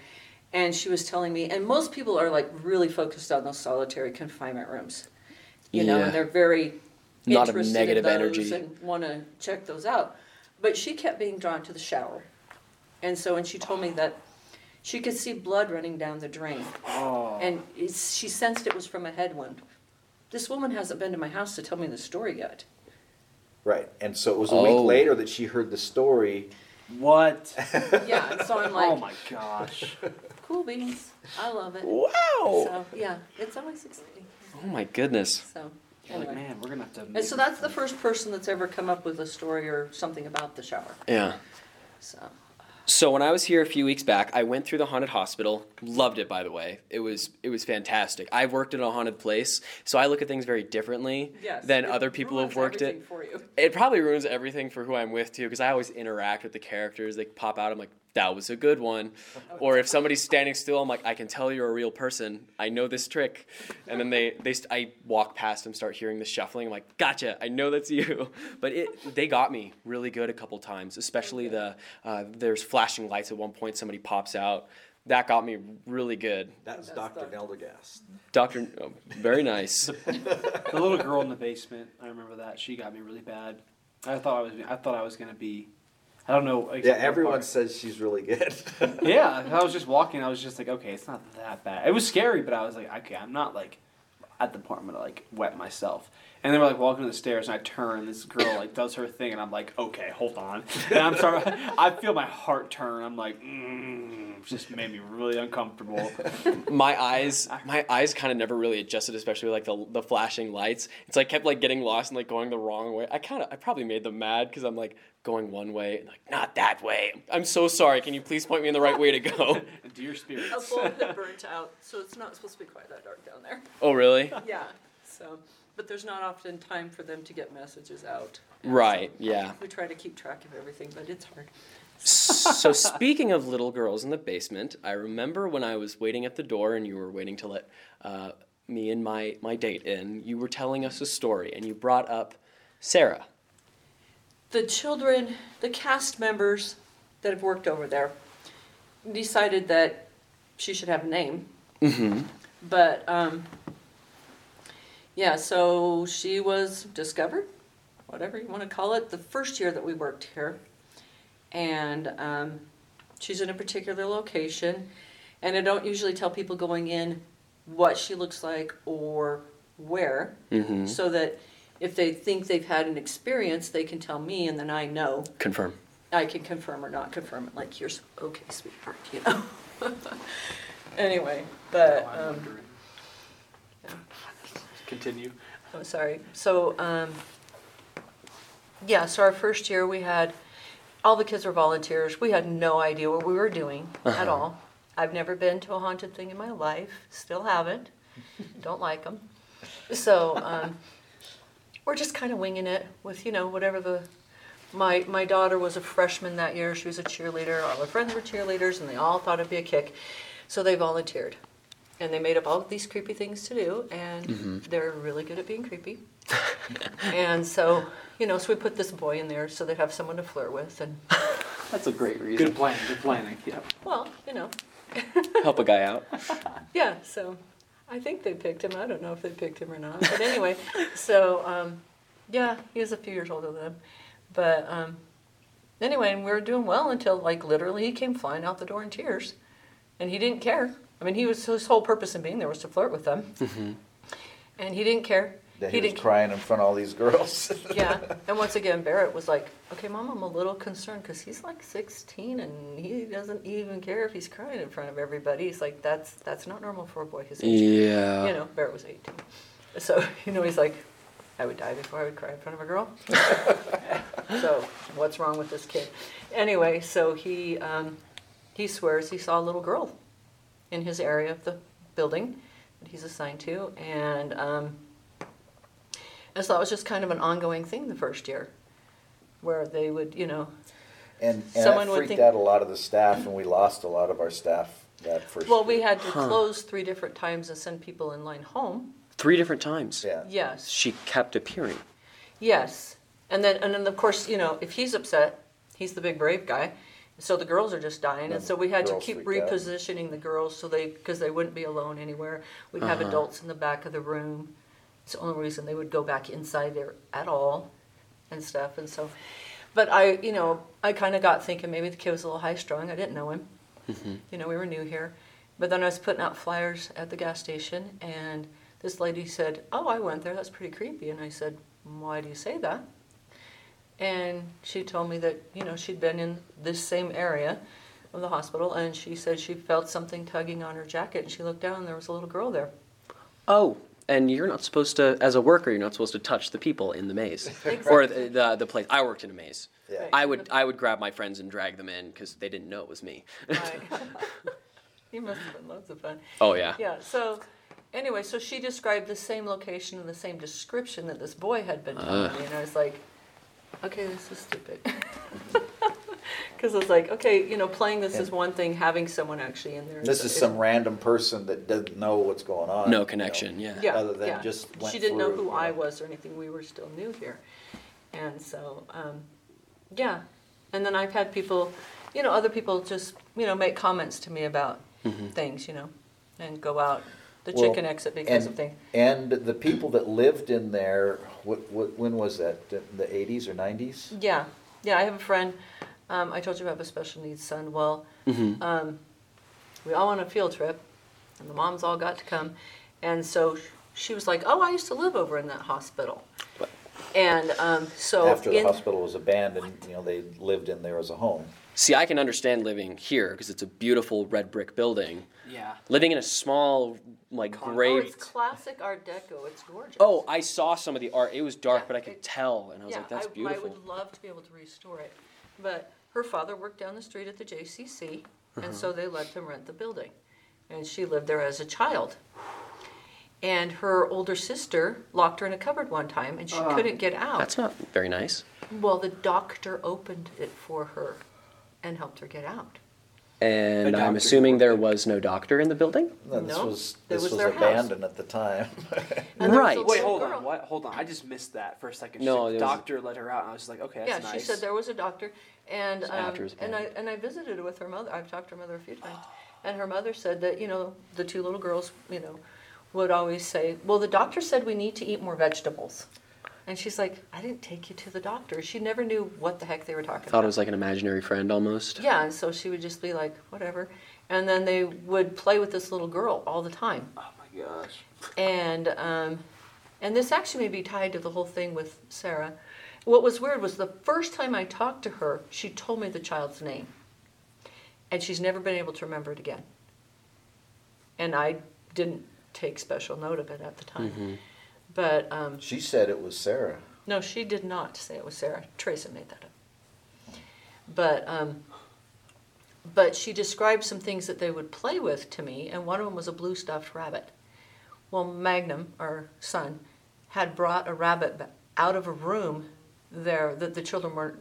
and she was telling me and most people are like really focused on those solitary confinement rooms you know Yeah. and they're very Lot of interested negative in those energy. and want to check those out but she kept being drawn to the shower and so, and she told me that she could see blood running down the drain. Oh. And it's, she sensed it was from a head wound. This woman hasn't been to my house to tell me the story yet. Right, and so it was a Oh. week later that she heard the story. what? Yeah, and so I'm like oh like, my gosh. cool beans. I love it. Wow. So, yeah, it's always exciting. Oh my goodness. So, You're like, anyway. man, we're gonna have to. And so that's the first person that's ever come up with a story or something about the shower. Yeah. So, So when I was here a few weeks back, I went through the haunted hospital. Loved it, by the way. It was it was fantastic. I've worked in a haunted place, so I look at things very differently Yes, than other people who've worked it. for you. It probably ruins everything for who I'm with too, because I always interact with the characters. They pop out. I'm like, that was a good one. Or if somebody's standing still, I'm like, I can tell you're a real person. I know this trick. And then they they st- I walk past and start hearing the shuffling. I'm like, gotcha. I know that's you. But it they got me really good a couple times, especially the uh, there's flashing lights at one point. Somebody pops out. That got me really good. That was That's Dr. the- Neldergast. Doctor, oh, very nice. The little girl in the basement. I remember that. She got me really bad. I thought I was. I thought I was gonna be. I don't know. Yeah, exactly what everyone part. says she's really good. yeah, I was just walking. I was just like, okay, it's not that bad. It was scary, but I was like, okay, I'm not like at the point I'm gonna like wet myself. And then we're like walking to the stairs, and I turn. This girl like does her thing, and I'm like, okay, hold on. And I'm sorry. I feel my heart turn. I'm like, mm, just made me really uncomfortable. my eyes my eyes kind of never really adjusted especially with, like the, the flashing lights it's like kept like getting lost and like going the wrong way i kind of i probably made them mad because i'm like going one way and like not that way i'm so sorry can you please point me in the right way to go Dear spirits. A spirits. bulb had burnt out, so it's not supposed to be quite that dark down there. oh really Yeah, so, but there's not often time for them to get messages out. right yeah We try to keep track of everything, but it's hard. so speaking of little girls in the basement i remember when i was waiting at the door and you were waiting to let uh, me and my, my date in you were telling us a story and you brought up sarah The children, the cast members that have worked over there decided that she should have a name. mm-hmm But, um, yeah, so she was discovered, whatever you want to call it, the first year that we worked here. And um, she's in a particular location. And I don't usually tell people going in what she looks like or where, mm-hmm so that if they think they've had an experience, they can tell me, and then I know confirm I can confirm or not confirm it. Like, here's okay, sweetheart, you know. anyway, but Oh, I'm um, wondering. yeah. Continue. I'm sorry. So, um, yeah, so our first year we had, all the kids were volunteers. We had no idea what we were doing at Uh-huh. all. I've never been to a haunted thing in my life, still haven't. Don't like them. So, um, we're just kind of winging it with, you know, whatever the, my, my daughter was a freshman that year. She was a cheerleader. All her friends were cheerleaders and they all thought it'd be a kick. So they volunteered. And they made up all these creepy things to do, and mm-hmm. they're really good at being creepy. and so, you know, so we put this boy in there so they'd have someone to flirt with, and that's a great reason Good planning. Good planning. Yeah. well, you know, help a guy out yeah. So, I think they picked him. I don't know if they picked him or not, but anyway, so um, yeah, he was a few years older than them, but um, anyway, and we were doing well until like literally he came flying out the door in tears, and he didn't care. I mean, he was his whole purpose in being there was to flirt with them, and he didn't care. That he was didn't crying in front of all these girls. Yeah, and once again, Barrett was like, "Okay, Mom, I'm a little concerned because he's like 16 and he doesn't even care if he's crying in front of everybody. He's like, that's that's not normal for a boy his age. yeah You know, Barrett was 18, so you know he's like, I would die before I would cry in front of a girl. so what's wrong with this kid? Anyway, so he um, he swears he saw a little girl in his area of the building that he's assigned to, and um, and so that was just kind of an ongoing thing the first year, where they would, you know, And, and Someone that would freaked think- out a lot of the staff, and we lost a lot of our staff that first. well, we had to close three different times and send people in line home. three different times Yeah. Yes, she kept appearing yes, and then and then of course, you know, if he's upset, he's the big brave guy. So the girls are just dying, and The so we had to girls keep freaked out. repositioning the girls so they because they wouldn't be alone anywhere. We'd have Uh-huh. adults in the back of the room. It's the only reason they would go back inside there at all, and stuff. And so, but I, you know, I kind of got thinking maybe the kid was a little high strung. I didn't know him. Mm-hmm. You know, we were new here. But then I was putting out flyers at the gas station, and this lady said, "Oh, I went there. That's pretty creepy." And I said, "Why do you say that?" And she told me that you know she'd been in this same area of the hospital, and she said she felt something tugging on her jacket, and she looked down, and there was a little girl there. oh and you're not supposed to, as a worker, you're not supposed to touch the people in the maze or the, the the place. I worked in a maze. Yeah. I would I would grab my friends and drag them in because they didn't know it was me. Right. you must have been loads of fun. oh yeah. Yeah, so anyway, so she described the same location and the same description that this boy had been telling me, and I was like, okay, this is stupid. Because it's like, okay, you know, playing this is one thing, having someone actually in there. This is some random person that doesn't know what's going on. you No know. connection. Yeah. Yeah, other than yeah. just went She didn't know through, who you I was or anything. We were still new here, and so um, yeah. And then I've had people, you know, other people just you know make comments to me about things, you know, and go out the Well, chicken exit because and, of things. And the people that lived in there, what, what, when was that? The- The eighties or nineties? Yeah, yeah. I have a friend. Um, I told you about a special needs son. Well, Mm-hmm. um, we all went on a field trip, and the moms all got to come, and so she was like, "Oh, I used to live over in that hospital," What? and um, so After the in, hospital was abandoned, you know, they lived in there as a home. See, I can understand living here because it's a beautiful red brick building. Yeah. Living in a small, like Oh, gray. it's classic Art Deco. It's gorgeous. Oh, I saw some of the art. It was dark, Yeah, but I could it- tell, and I was yeah, like, "That's I, I would love to be able to restore it, but her father worked down the street at the JCC, Uh-huh. and so they let them rent the building, and she lived there as a child. And her older sister locked her in a cupboard one time, and she Ah. couldn't get out. That's not very nice. Well, the doctor opened it for her, and helped her get out. And I'm assuming there was no doctor in the building. No, this No, was, it this was was their house. abandoned at the time. And there was Right. a Wait, Wait, little hold girl. on. What? Hold on. I just missed that for a second. She's No, like, it was- doctor let her out. And I was like, okay, Yeah, that's nice. she said there was a doctor, and So um, after his and I and I visited with her mother. I've talked to her mother a few times, and her mother said that you know the two little girls, you know, would always say, "Well, the doctor said we need to eat more vegetables," and she's like, "I didn't take you to the doctor." She never knew what the heck they were talking Thought about. it was like an imaginary friend almost. yeah, and so she would just be like, "Whatever," and then they would play with this little girl all the time. Oh my gosh. And um, and this actually may be tied to the whole thing with Sarah. What was weird was the first time I talked to her, she told me the child's name, and she's never been able to remember it again. And I didn't take special note of it at the time, but um, She said it was Sarah. no, she did not say it was Sarah. Teresa made that up. But um, but she described some things that they would play with to me, and one of them was a blue stuffed rabbit. Well, Magnum, our son, had brought a rabbit ba- out of a room there that the children weren't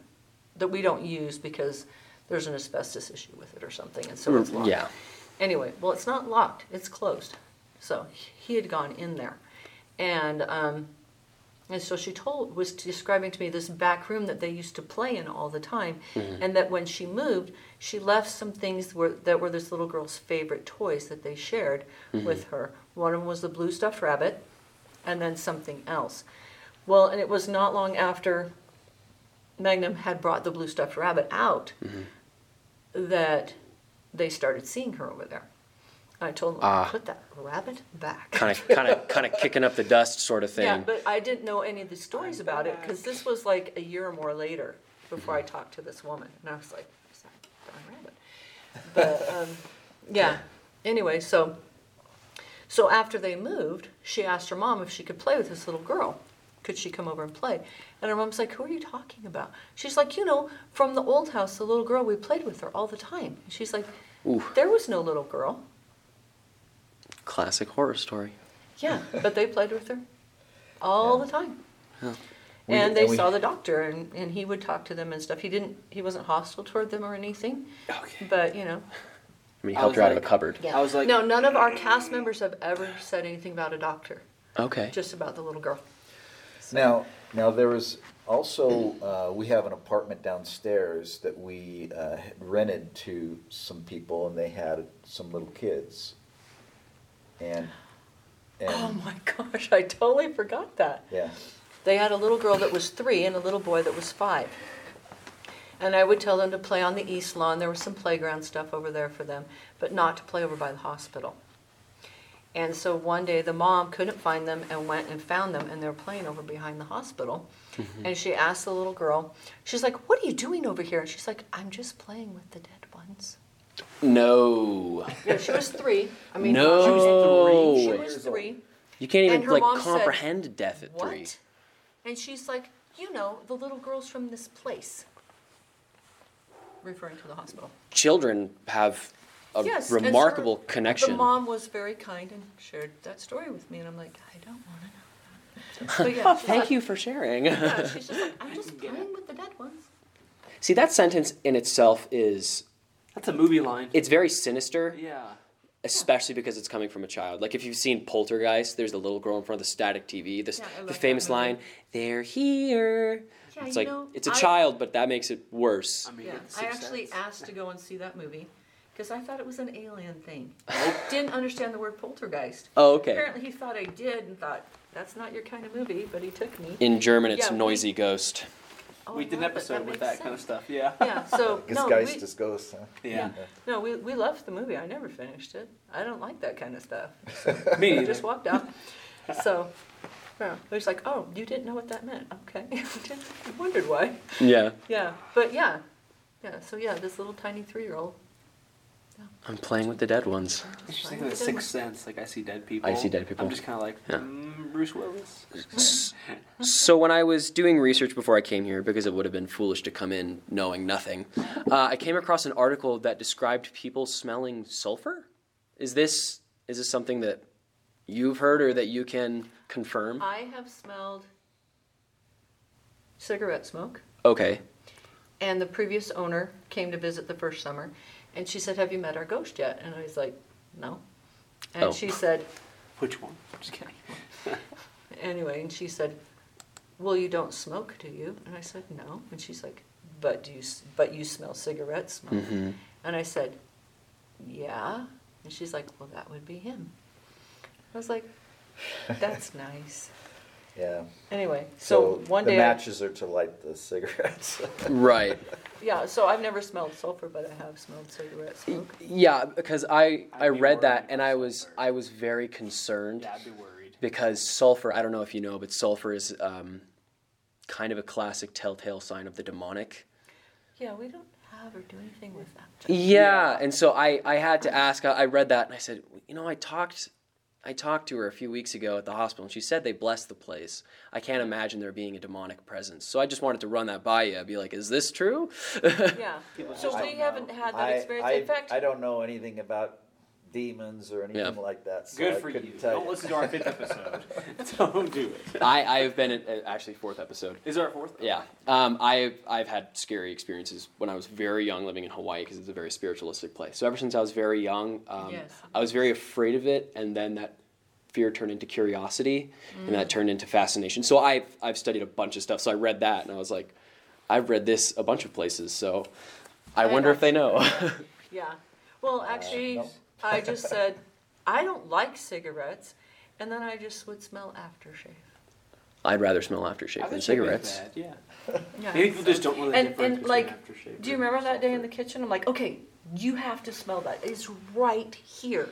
that we don't use because there's an asbestos issue with it or something, and so it's locked. Yeah. Anyway, well, it's not locked; it's closed. So he had gone in there, and um, and so she told was describing to me this back room that they used to play in all the time, mm-hmm. and that when she moved, she left some things were, that were this little girl's favorite toys that they shared mm-hmm. with her. One of them was the blue stuffed rabbit, and then something else. Well, and it was not long after Magnum had brought the blue stuffed rabbit out mm-hmm. that they started seeing her over there. I told them, Ah. put that rabbit back. Kind of, kind of, kind of kicking up the dust, sort of thing. Yeah, but I didn't know any of the stories about it because this was like a year or more later before I talked to this woman, and I was like, "What's that darn rabbit?" But um, yeah. Anyway, so so after they moved, she asked her mom if she could play with this little girl. Could she come over and play? And her mom's like, "Who are you talking about?" She's like, "You know, from the old house, the little girl we played with her all the time." And she's like, Ooh. "There was no little girl." Classic horror story. Yeah, but they played with her all Yeah. the time. Yeah. We- and they and we- saw the doctor, and, and he would talk to them and stuff. He didn't. He wasn't hostile toward them or anything, Okay. but you know. I mean, he helped was her out of like- a cupboard. I was like- no, none of our cast members have ever said anything about a doctor. Okay. Just about the little girl. Now, now there was also, uh, we have an apartment downstairs that we, uh, rented to some people and they had some little kids. And, Oh my gosh, I totally forgot that. yeah, They had a little girl that was three and a little boy that was five. And I would tell them to play on the east lawn. There was some playground stuff over there for them, but not to play over by the hospital. And so one day the mom couldn't find them and went and found them, and they were playing over behind the hospital. Mm-hmm. And she asked the little girl, she's like, What are you doing over here? And she's like, I'm just playing with the dead ones. No. Yeah, she was three. I mean, No. she was three. She was three. You can't even And her like mom said, comprehend death at what? three. And she's like, you know, the little girls from this place. Referring to the hospital. Children have a Yes, and so remarkable her- connection. The mom was very kind and shared that story with me, and I'm like, I don't want to know. that. But yeah, she's Thank like- you for sharing. Yeah, she's just like, I'm just playing with the dead ones. See, that sentence in itself is That's a movie line. it's very sinister, yeah. especially because it's coming from a child. Like if you've seen Poltergeist, there's the little girl in front of the static TV. This Yeah, the famous line, "They're here." Yeah, it's you like know, it's a I- child, but that makes it worse. I mean, Yeah, I actually Sense. asked to go and see that movie because I thought it was an alien thing. I didn't understand the word poltergeist. Oh, okay. Apparently, he thought I did and thought that's not your kind of movie, but he took me. In German, it's Yeah, we- noisy ghost. Oh, we I did an love it. episode with makes that kind of sense. stuff. Yeah. Yeah, so His no, Geist we, is ghost, huh? Yeah. no, we we loved the movie. I never finished it. I don't like that kind of stuff. Me I neither. just walked out. So, yeah, it was like, oh, you didn't know what that meant. Okay, I wondered why. Yeah, Yeah, but yeah, yeah. So yeah, this little tiny three-year-old. I'm playing with the dead ones. It's just like the Sixth Sense. Like I see dead people. I see dead people. I'm just kind of like Yeah. mm, Bruce Willis. So when I was doing research before I came here, because it would have been foolish to come in knowing nothing, uh, I came across an article that described people smelling sulfur. Is this is this something that you've heard or that you can confirm? I have smelled cigarette smoke, Okay. and the previous owner came to visit the first summer, and she said, "Have you met our ghost yet?" And I was like, "No." And Oh. she said, Which one? Just kidding. anyway, and she said, "Well, you don't smoke, do you?" And I said, "No." And she's like, "But do you? s- But you smell cigarette smoke?" hmm And I said, "Yeah." And she's like, "Well, that would be him." I was like, "That's nice." Yeah. Anyway, so, one the day, I- matches are to light the cigarettes. Right. yeah. So I've never smelled sulfur, but I have smelled cigarette smoke. Yeah, because I I I'd be read that worried and about I was sulfur. I was very concerned Yeah, I'd be worried. because sulfur. I don't know if you know, but sulfur is um, kind of a classic telltale sign of the demonic. Yeah, we don't have or do anything with that. Yeah, and so I, I had to ask. I I read that and I said, you know, I talked, I talked to her a few weeks ago at the hospital, and she said they blessed the place. I can't imagine there being a demonic presence. So I just wanted to run that by you. Be like, is this true? Yeah. People So just we don't haven't know. had that I, experience. I, In fact, I don't know anything about demons or anything Yeah. like that. So Good I for you. couldn't tell Don't listen to our fifth episode. don't do it. I I have been at, at actually fourth episode. Is there a fourth? Yeah, um, I've I've had scary experiences when I was very young, living in Hawaii because it's a very spiritualistic place. So ever since I was very young, um, Yes. I was very afraid of it, and then that fear turned into curiosity, and that turned into fascination. So I've I've studied a bunch of stuff. So I read that, and I was like, I've read this a bunch of places. So I I wonder if they know. yeah. Well, actually, no. I just said I don't like cigarettes, and then I just would smell aftershave. I'd rather smell aftershave I than would say maybe cigarettes. bad, Yeah. Yeah. Maybe people just don't know the And- difference and, between like, aftershave Do you and remember that day in the sulfur. kitchen? I'm like, okay, you have to smell that. It's right here.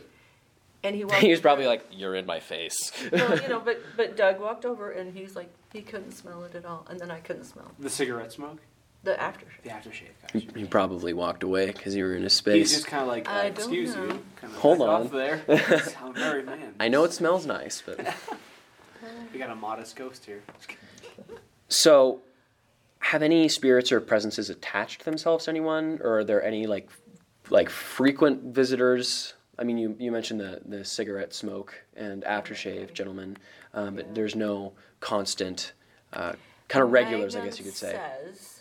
And he walked. he was probably like, "You're in my face." well, you know, but but Doug walked over and he's like, he couldn't smell it at all, and then I couldn't smell The cigarette smoke? The aftershave. The aftershave. he Gotcha. he probably walked away because you were in his He's space. just kind of like, uh, I don't excuse know. you. Kind of Hold on. Off there. I'm a married man. I know it smells nice, but. We got a modest ghost here. So, have any spirits or presences attached themselves to anyone, or are there any like, like frequent visitors? I mean, you, you mentioned the, the cigarette smoke and aftershave, gentlemen, um, but there's no constant, uh, kind of regulars, I guess you could say. Says,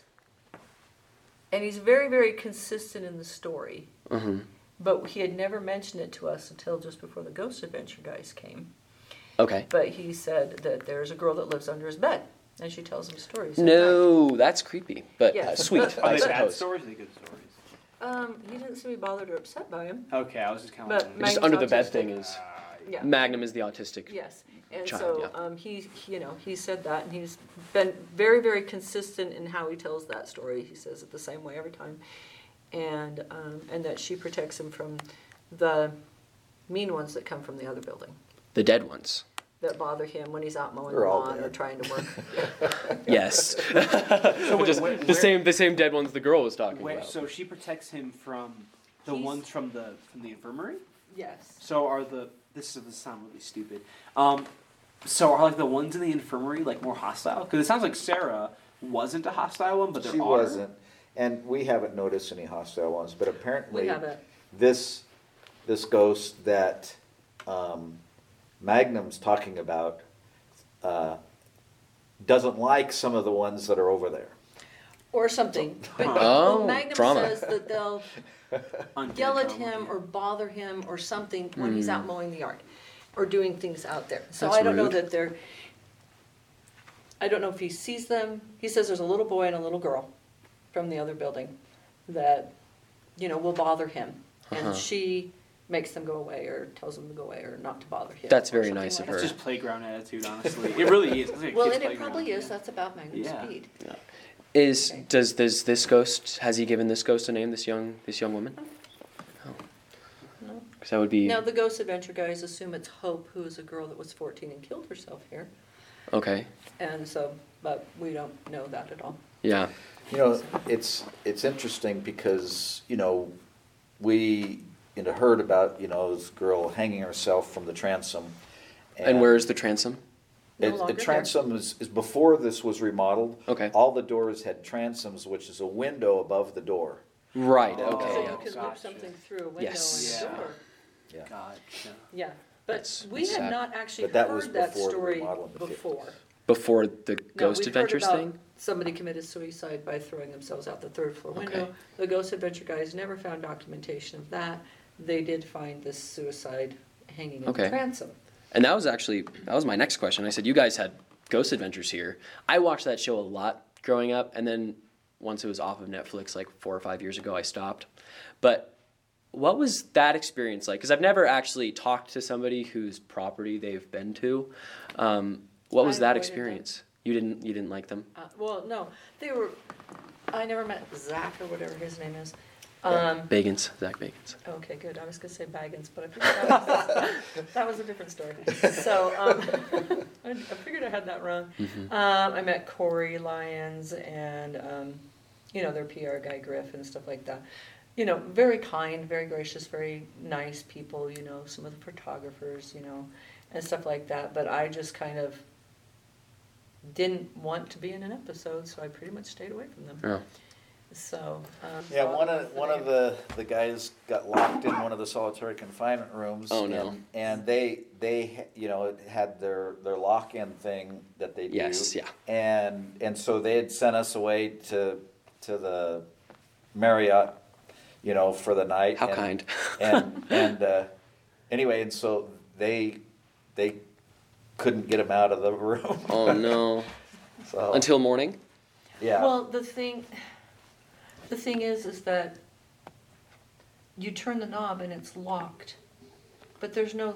and he's very, very consistent in the story, hmm but he had never mentioned it to us until just before the Ghost Adventure guys came. Okay. But he said that there's a girl that lives under his bed, and she tells him stories. at night. No, that's creepy, but uh, sweet, Are I they bad suppose. stories? Are good stories? Um, he didn't seem to be bothered or upset by him. Okay, I was just kind of Magnum's Just under the bed thing is Yeah. Magnum is the autistic. Yes, and Child, so yeah. um, he, you know, he said that, and he's been very, very consistent in how he tells that story. He says it the same way every time, and um, and that she protects him from the mean ones that come from the other building The dead ones. that bother him when he's out mowing They're the lawn or trying to work. Yes. So wait, Just where- the where- same, the same dead ones the girl was talking Where, about. so she protects him from the He's- ones from the from the infirmary. yes. So are the this is this sound really stupid. Um, so are like the ones in the infirmary like more hostile? Because it sounds like Sarah wasn't a hostile one, but there She are. wasn't, and we haven't noticed any hostile ones, but apparently. We haven't. This, this ghost that, um, Magnum's talking about, uh, doesn't like some of the ones that are over there. Or something. But Oh, well, Magnum drama. says that they'll yell at him or bother him or something when he's out mowing the yard or doing things out there. So That's I don't know rude. that they're, I don't know if he sees them. He says there's a little boy and a little girl from the other building that, you know, will bother him. Uh-huh. And she makes them go away or tells them to go away or not to bother him. That's or very something nice like of That's her. It's just playground attitude, honestly. It really is. It's like a Well, kid's and it playground, probably is. yeah. That's about Magnum's Yeah. speed. Is does does this ghost has he given this ghost a name? This young this young woman? No. Oh. Because that would be Now, the Ghost Adventure guys assume it's Hope, who is a girl that was 14 and killed herself here. okay. And so, but we don't know that at all. Yeah. You know, it's, it's interesting because, you know, we, you know, heard about, you know, this girl hanging herself from the transom. And where is the transom? No It, longer the there. transom is, is before this was remodeled. Okay. All the doors had transoms, which is a window above the door. Right. Oh. So Okay. you yeah. could Gotcha. look something through a window Yes. and a Yeah. door. Yeah. Gotcha. Yeah, That's- but we that's had sad. not actually But that was heard that before the story remodel in the 50s. before. Before the No, Ghost we've Adventures heard about thing. Somebody committed suicide by throwing themselves out the third floor Okay. window. The Ghost Adventure guys never found documentation of that. They did find this suicide hanging in Okay. the transom. And that was actually that was my next question. I said you guys had Ghost Adventures here. I watched that show a lot growing up, and then once it was off of Netflix, like four or five years ago, I stopped. But what was that experience like? Because I've never actually talked to somebody whose property they've been to. Um, what was I that avoided them. experience? You didn't you didn't like them? Uh, well, no, they were. I never met Zak or whatever his name is. Um, Bagans, Zak Bagans. okay, good. I was gonna say Baggins, but I figured that was, a different story. So um, I, I figured I had that wrong. Mm-hmm. Um, I met Corey Lyons and um, you know their PR guy Griff and stuff like that. You know, very kind, very gracious, very nice people. You know, some of the photographers, you know, and stuff like that. But I just kind of didn't want to be in an episode, so I pretty much stayed away from them. Oh. So. Um, Yeah, one of, one of the, the guys got locked in one of the solitary confinement rooms. Oh, no. and- And they, they, you know, had their, their lock-in thing that they do. Yes, yeah. And, and so they had sent us away to, to the Marriott, you know, for the night. How and- kind. And, and, uh, anyway, and so they, they couldn't get him out of the room. Oh no! So, Until morning. yeah. Well, the thing, the thing is, is that you turn the knob and it's locked, but there's no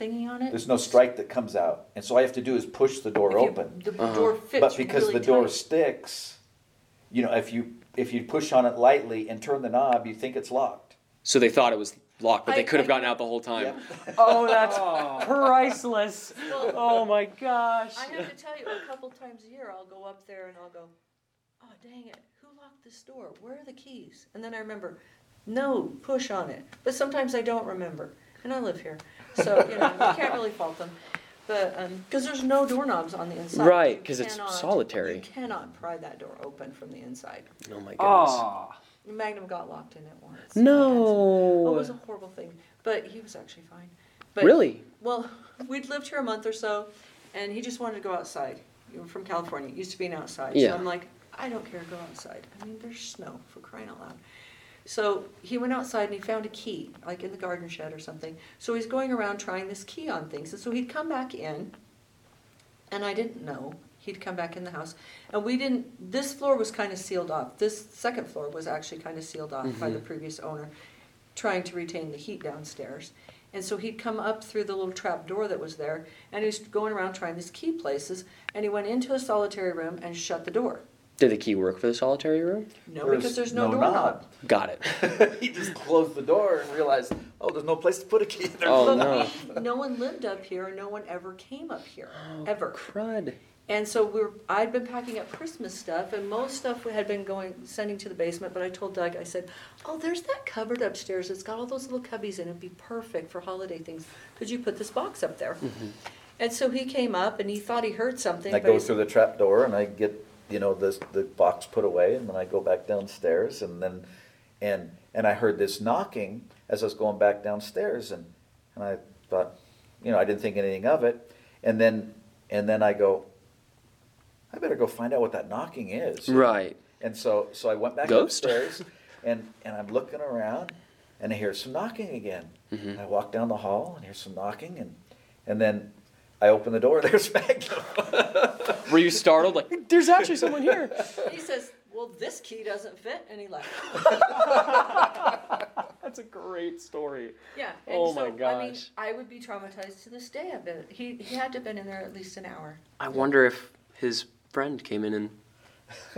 thingy on it. There's no strike that comes out, and so all you have to do is push the door you- open. The Uh-huh. door fits But because really the door tight. sticks, you know, if you, if you push on it lightly and turn the knob, you think it's locked. So they thought it was locked, but they could have I- gotten out the whole time. Yep. Oh, that's Oh. priceless. Well, Oh my gosh. I have to tell you, a couple times a year, I'll go up there and I'll go, oh, dang it, who locked this door? Where are the keys? And then I remember, no, push on it. But sometimes I don't remember, and I live here, so, you know, you can't really fault them. But, um, cause there's no doorknobs on the inside. Right, You 'cause it's cannot- solitary. You cannot pry that door open from the inside. Oh my goodness. Oh. Magnum got locked in it once. No. Oh, it was a horrible thing, but he was actually fine. But Really? well, we'd lived here a month or so, and he just wanted to go outside. You were from California, used to being outside. Yeah. So I'm like, I don't care, go outside. I mean, there's snow for crying out loud. So he went outside and he found a key, like in the garden shed or something. So he's going around trying this key on things. And so he'd come back in, and I didn't know. He'd come back in the house. And we didn't, this floor was kind of sealed off. This second floor was actually kind of sealed off by the mm-hmm. previous owner, trying to retain the heat downstairs. And so he'd come up through the little trap door that was there, and he was going around trying these key places. And he went into a solitary room and shut the door. Did the key work for the solitary room? No, because there's no, doorknob. Got it. He just closed the door and realized, oh, there's no place to put a key. There's Oh, But no. no one lived up here, and no one ever came up here, oh, ever. Crud. And so we were, I'd been packing up Christmas stuff, and most stuff we had been going, sending to the basement, but I told Doug, I said, oh, there's that cupboard upstairs, it's got all those little cubbies in it, it'd be perfect for holiday things. Could you put this box up there? Mm-hmm. And so he came up and he thought he heard something, I but go through the trap door and I get, you know, this, the box put away and then I go back downstairs and then, and, and I heard this knocking as I was going back downstairs and, and I thought, you know, I didn't think anything of it. And then, and then I go, I better go find out what that knocking is. Right. And so, so I went back Ghost? upstairs and, and I'm looking around and I hear some knocking again. Mhm. I walk down the hall and hear some knocking and, and then I open the door, there's Magnum. Were you startled? Like, there's actually someone here. he says, well, this key doesn't fit, and he left. That's a great story. Yeah, and Oh so, my I mean. I would be traumatized to this day, I bet. He, he had to have been in there at least an hour. I wonder if his friend came in and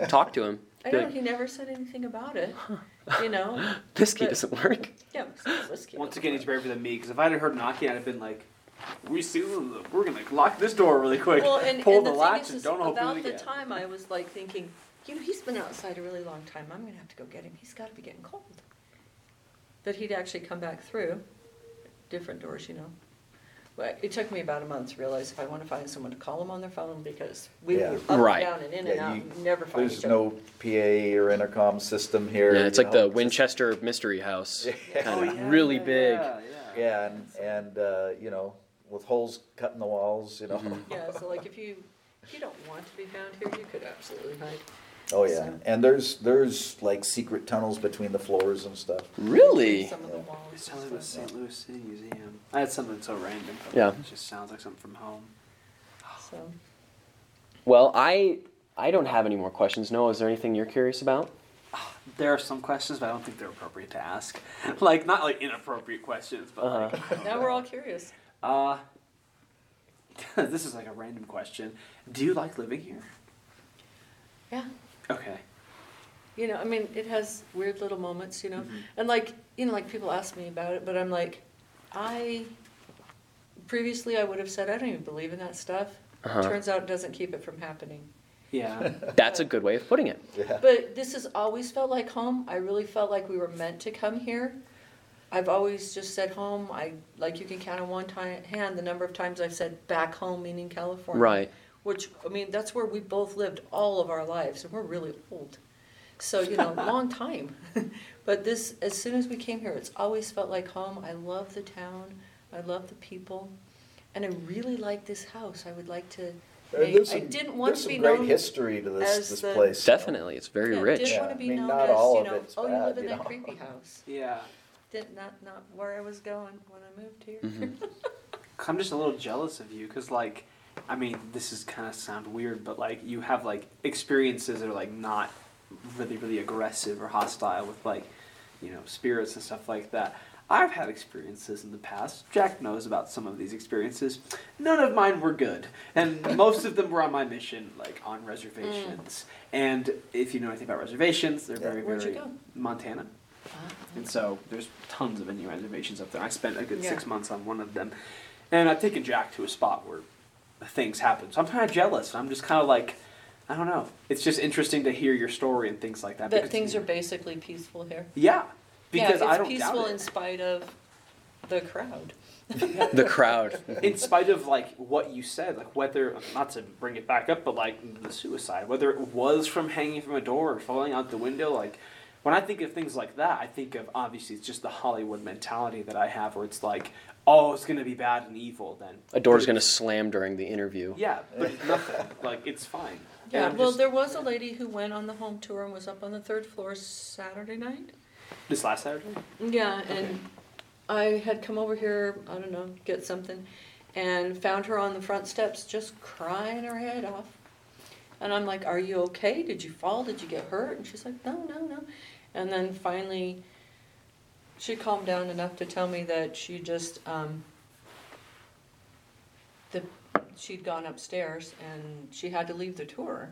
talked to him. I Be know, he never said anything about it, you know? this key but- doesn't work. Yeah, this key Once doesn't again, he's work. braver than me because if I'd have heard knocking, I'd have been like, "We see, we're gonna lock this door really quick, Well, and, pull and the, the latch, thing is, and is don't open about it the again." time I was like thinking, you know, he's been outside a really long time. I'm gonna have to go get him. He's got to be getting cold. But he'd actually come back through different doors, you know. But it took me about a month to realize if I want to find someone to call them on their phone because we Yeah. were up Right. and down and in Yeah, and out, you- and never find There's each other. no PA or intercom system here. Yeah, it's you like know, the just- Winchester Mystery House. Yeah. Kind Oh, of yeah, really yeah, big. Yeah, yeah. Yeah, and, and, uh, you know, with holes cut in the walls, you know. Mhm. Yeah, so like if you if you don't want to be found here, you could absolutely hide. Oh, yeah, So- and there's, there's like secret tunnels between the floors and stuff. Really? Some of the walls. It and sounds like the stuff. St. Louis City Museum. I had something so random. but Yeah. It just sounds like something from home. So Well, I I don't have any more questions. Noah, is there anything you're curious about? There are some questions, but I don't think they're appropriate to ask. like not like inappropriate questions, but like. Uh-huh. I now we're all curious. Uh, this is like a random question. Do you like living here? Yeah. Okay. You know, I mean, it has weird little moments, you know, Mhm. and like, you know, like people ask me about it, but I'm like, I, previously I would have said, I don't even believe in that stuff. Uh-huh. Turns out it doesn't keep it from happening. Yeah. That's a good way of putting it. Yeah. But this has always felt like home. I really felt like we were meant to come here. I've always just said home. I, like you can count on one time, hand the number of times I've said back home, meaning California. Right. Which, I mean, that's where we both lived all of our lives, and we're really old. So, you know, long time. but this, as soon as we came here, it's always felt like home. I love the town, I love the people, and I really like this house. I would like to. Uh, make- there's I some- didn't want there's to be some great history to this, as this the- place. Definitely, it's very yeah, rich. Didn't Yeah, want to I be mean, known not as, all you of know, it's oh, you bad, live in you that know. creepy house. Yeah. Did not not where I was going when I moved here. Mhm. I'm just a little jealous of you because, like, I mean, this is kind of sound weird, but like, you have like experiences that are like not really, really aggressive or hostile with like, you know, spirits and stuff like that. I've had experiences in the past. Jack knows about some of these experiences. None of mine were good, and most of them were on my mission, like on reservations. And if you know anything about reservations, they're Yeah. very, Where'd very? Montana. And so there's tons of Indian reservations up there. I spent a good Yeah. six months on one of them. And I've taken Jack to a spot where things happen. So I'm kind of jealous. I'm just kind of like, I don't know. It's just interesting to hear your story and things like that. That things are basically peaceful here. Yeah. Because yeah, I it's don't peaceful in spite of the crowd. The crowd. in spite of like what you said, like whether not to bring it back up, but like the suicide, whether it was from hanging from a door or falling out the window, like when I think of things like that, I think of obviously it's just the Hollywood mentality that I have, where it's like, oh, it's gonna be bad and evil. Then A door's But going to slam during the interview. Yeah, but it's nothing. like it's fine. Yeah, well, just- there was a lady who went on the home tour and was up on the third floor Saturday night. this last Saturday. Yeah, and I had come over here, I don't know, get something, and found her on the front steps just crying her head off. And I'm like, Are you okay? Did you fall? Did you get hurt? And she's like, No, no, no. And then finally, she calmed down enough to tell me that she just, um, the, she'd gone upstairs and she had to leave the tour.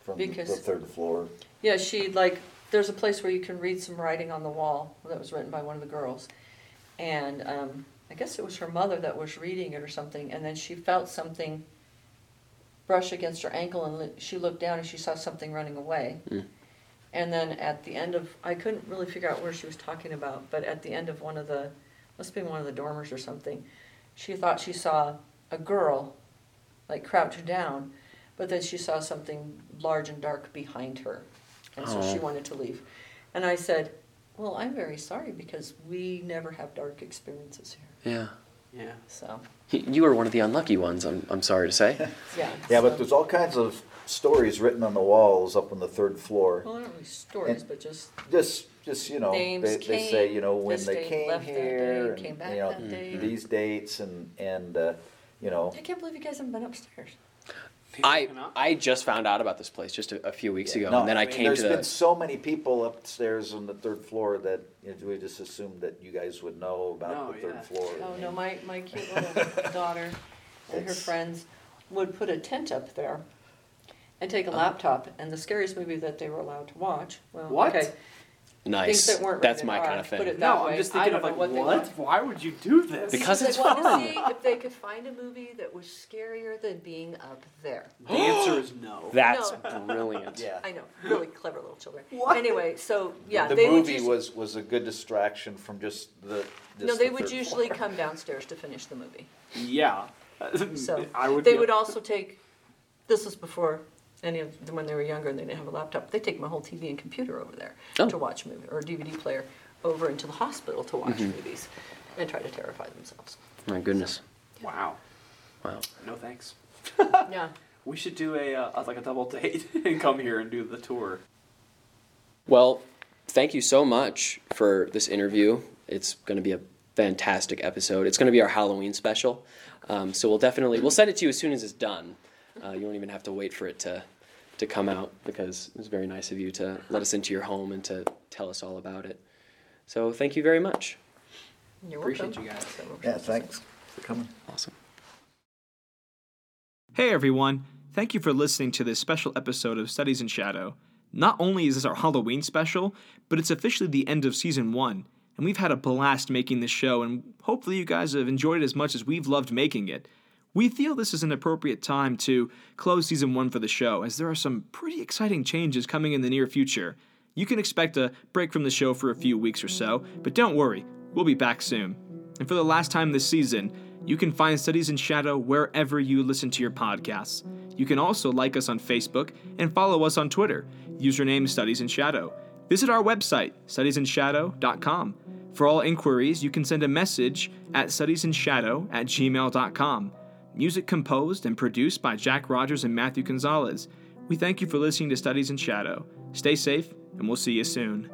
From the- the Because- third floor. Yeah, she like there's a place where you can read some writing on the wall that was written by one of the girls, and um, I guess it was her mother that was reading it or something, and then she felt something brush against her ankle, and li- she looked down and she saw something running away. Mm. And then at the end of, I couldn't really figure out where she was talking about, but at the end of one of the, must have been one of the dormers or something, she thought she saw a girl, like crouched down, but then she saw something large and dark behind her, and so she Oh. wanted to leave. And I said, "Well, I'm very sorry because we never have dark experiences here." Yeah. Yeah. So, You were one of the unlucky ones, I'm, I'm sorry to say. yeah. Yeah, so- but there's all kinds of stories written on the walls up on the third floor. Well, not really stories, And- but just Just, just, you know, Names they, they say, came, you know, when this they date, came left that here, day, and, came back you know, that day. these dates and, and, uh, you know, I can't believe you guys haven't been upstairs. I I just found out about this place just a, a few weeks ago, No, and then I, mean, came there's to been the. so many people upstairs on the third floor that you know, we just assumed that you guys would know about No, the third yeah. floor. Oh, no, my, my cute little daughter and her It's- friends would put a tent up there and take a Oh. laptop, and the scariest movie that they were allowed to watch, well, What? okay, Nice. things that weren't That's rated my R, kind of put thing. it No, that I'm just I thinking of don't like, know what what? they want. Why would you do this? Because They it's wanted fun. to see if they could find a movie that was scarier than being up there. the answer is no. That's No. brilliant. Yeah. I know, really clever little children. What? Anyway, so, yeah, The they would movie usually, was, was a good distraction from just the, just no, they the would third usually floor. come downstairs to finish the movie. Yeah. So I would. they be- would also take. This was before any of them when they were younger and they didn't have a laptop. They take my whole TV and computer over there Oh. to watch movie or a DVD player over into the hospital to watch Mm-hmm. movies and try to terrify themselves. My goodness. Wow. Wow. No thanks. Yeah. We should do a uh, like a double date and come here and do the tour. Well, thank you so much for this interview. It's going to be a fantastic episode. It's going to be our Halloween special. Um, so we'll definitely we'll send it to you as soon as it's done. Uh, you won't even have to wait for it to to come out because it was very nice of you to let us into your home and to tell us all about it. So thank you very much. You're Appreciate welcome. you guys. Yeah, thanks for coming. Awesome. Hey everyone, thank you for listening to this special episode of Studies in Shadow. Not only is this our Halloween special, but it's officially the end of season one, and we've had a blast making this show, and hopefully you guys have enjoyed it as much as we've loved making it. We feel this is an appropriate time to close season one for the show, as there are some pretty exciting changes coming in the near future. You can expect a break from the show for a few weeks or so, but don't worry, we'll be back soon. And for the last time this season, you can find Studies in Shadow wherever you listen to your podcasts. You can also like us on Facebook and follow us on Twitter. Username Studies in Shadow. Visit our website, studiesinShadow.com. For all inquiries, you can send a message at studiesinShadow at gmail.com. Music composed and produced by Jack Rogers and Matthew Gonzalez. We thank you for listening to Studies in Shadow. Stay safe, and we'll see you soon.